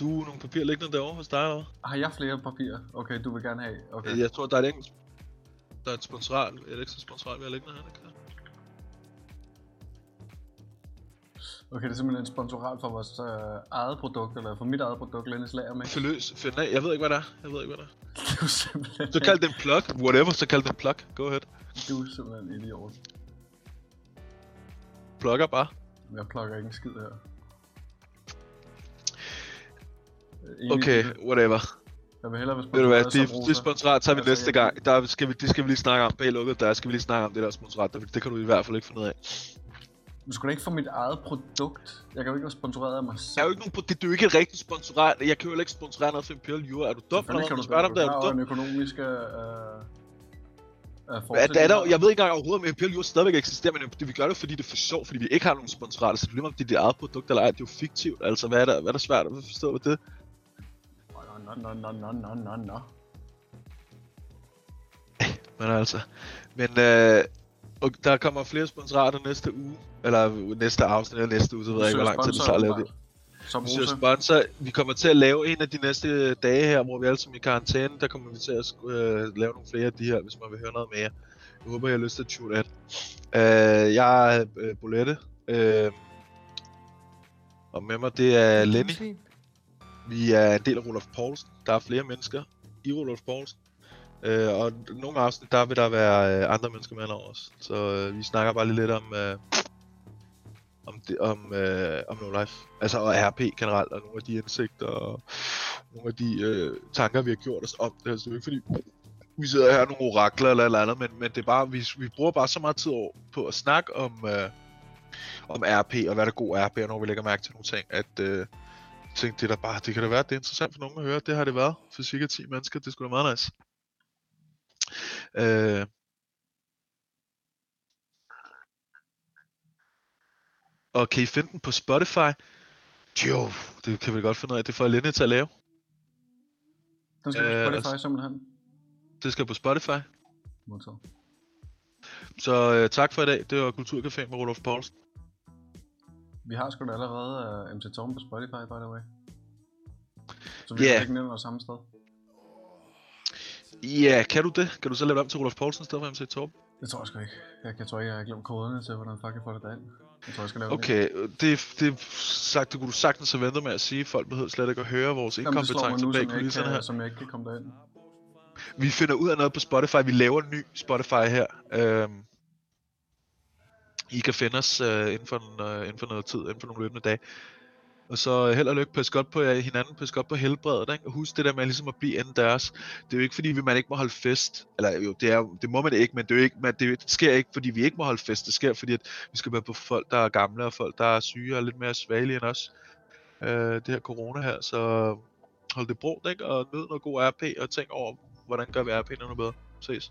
Du nogle papirer liggende derovre hos dig, eller hvad? Har jeg flere papirer? Okay, du vil gerne have. Okay. Jeg tror, der er et enkelt... Der er et sponsorat, et ekstra sponsorat, vi har liggende her. Det kan. Okay, det er simpelthen en sponsorat for vores øh, eget produkt, eller for mit eget produkt, Lennis Lager med. Fyld løs, find af. Jeg ved ikke, hvad det er. Jeg ved ikke, hvad det er. Du er simpelthen, Så kald det en plug. Whatever, så kald det en plug. Go ahead. Du er simpelthen en idiot. Plugger bare. Jeg plukker ikke en skid her. Enig Okay, i det. whatever. Jeg vil hellere være Ved du hvad, det, det sponsorat tager vi Altså, næste gang. Der skal vi, det skal vi lige snakke om. Bag lukket der skal vi lige snakke om det der sponsorat. Der, det kan du i hvert fald ikke finde ud af. Du skulle da ikke få mit eget produkt. Jeg kan jo ikke være sponsoreret af mig selv. Jeg er jo ikke nogen, pro- det, det er jo ikke et rigtigt sponsorat. Jeg kan jo ikke sponsorere noget for Imperial Jura. Er du dum? Eller kan du Spørg dig om det, er der du er jo dum? økonomisk øh, Hvad er der, jeg ved ikke engang overhovedet, om Imperial Jura stadigvæk eksisterer, men det, vi gør det, fordi det er for sjovt, fordi vi ikke har nogen sponsorater. Så det er lige om det er dit eget produkt eller ej. Det er jo fiktivt. Altså, hvad er der, hvad er der svært at forstå ved det? Nå, nå, nå, nå, nå, nå, nå. Men altså, men øh, og der kommer flere sponsorater næste uge, eller næste afsnit eller næste uge, så ved jeg ikke, hvor lang tid det tager at lave det. Som Rosa. sponsor. Vi kommer til at lave en af de næste dage her, hvor vi alle sammen er i karantæne. Der kommer vi til at øh, lave nogle flere af de her, hvis man vil høre noget mere. Jeg håber, jeg har lyst til at tune ind. Øh, jeg er øh, Bolette. Øh, og med mig, det er Lenny. Vi er en del af Rolof Poulsen. Der er flere mennesker i Rolof Poulsen. Øh, og nogle afsnit, der vil der være øh, andre mennesker med over os. Så øh, vi snakker bare lige lidt om, øh, om, det, om, øh, om No Life. Altså og RP generelt, og nogle af de indsigter og nogle af de øh, tanker, vi har gjort os om det. Altså, det er ikke fordi, vi sidder her nogle orakler eller eller andet, men, men det er bare, vi, vi bruger bare så meget tid over på at snakke om, øh, om RP, og hvad der er god RP, og når vi lægger mærke til nogle ting, at øh, tænkte, det, der bare, det kan da være, det er interessant for nogen at høre. Det har det været for cirka 10 mennesker. Det skulle da meget nice. Øh, og kan I finde den på Spotify? Jo, det kan vi godt finde ud af. Det får Linde til at lave. Den skal Øh, på Spotify og- simpelthen. Det skal på Spotify. Modtaget. Så øh, tak for i dag. Det var Kulturcafé med Rudolf Poulsen. Vi har sgu da allerede uh, MC Torben på Spotify, by the way. Så vi yeah. ikke nævner det samme sted. Ja, kan du det? Kan du så lave det om til Rudolf Poulsen i stedet for MC Torben? Det tror jeg sgu ikke. Jeg, jeg tror ikke, jeg har glemt koderne til, hvordan fuck jeg får det derind. Jeg tror, jeg skal lave. Okay, det, det, sagt, det kunne du sagtens have ventet med at sige. Folk behøver slet ikke at høre vores inkompetence bag kulisserne her. som jeg ikke kan komme derind. Vi finder ud af noget på Spotify. Vi laver en ny Spotify her. Øhm, I kan finde os øh, inden, for en, øh, inden for noget tid, inden for nogle løbende dage. Og så øh, held og lykke, pas godt på jer, hinanden, pas godt på helbredet, ikke? Og husk det der med ligesom at blive indendørs. Det er jo ikke fordi, vi- man ikke må holde fest. Eller jo, det, er, det må man ikke, men det, er jo ikke, man, det sker ikke, fordi vi ikke må holde fest. Det sker, fordi at vi skal være på folk, der er gamle, og folk, der er syge og lidt mere svagelige end os. Øh, det her corona her, så øh, hold det brugt, ikke? Og nyd noget god RP, og tænk over, hvordan gør vi RP noget bedre. Ses.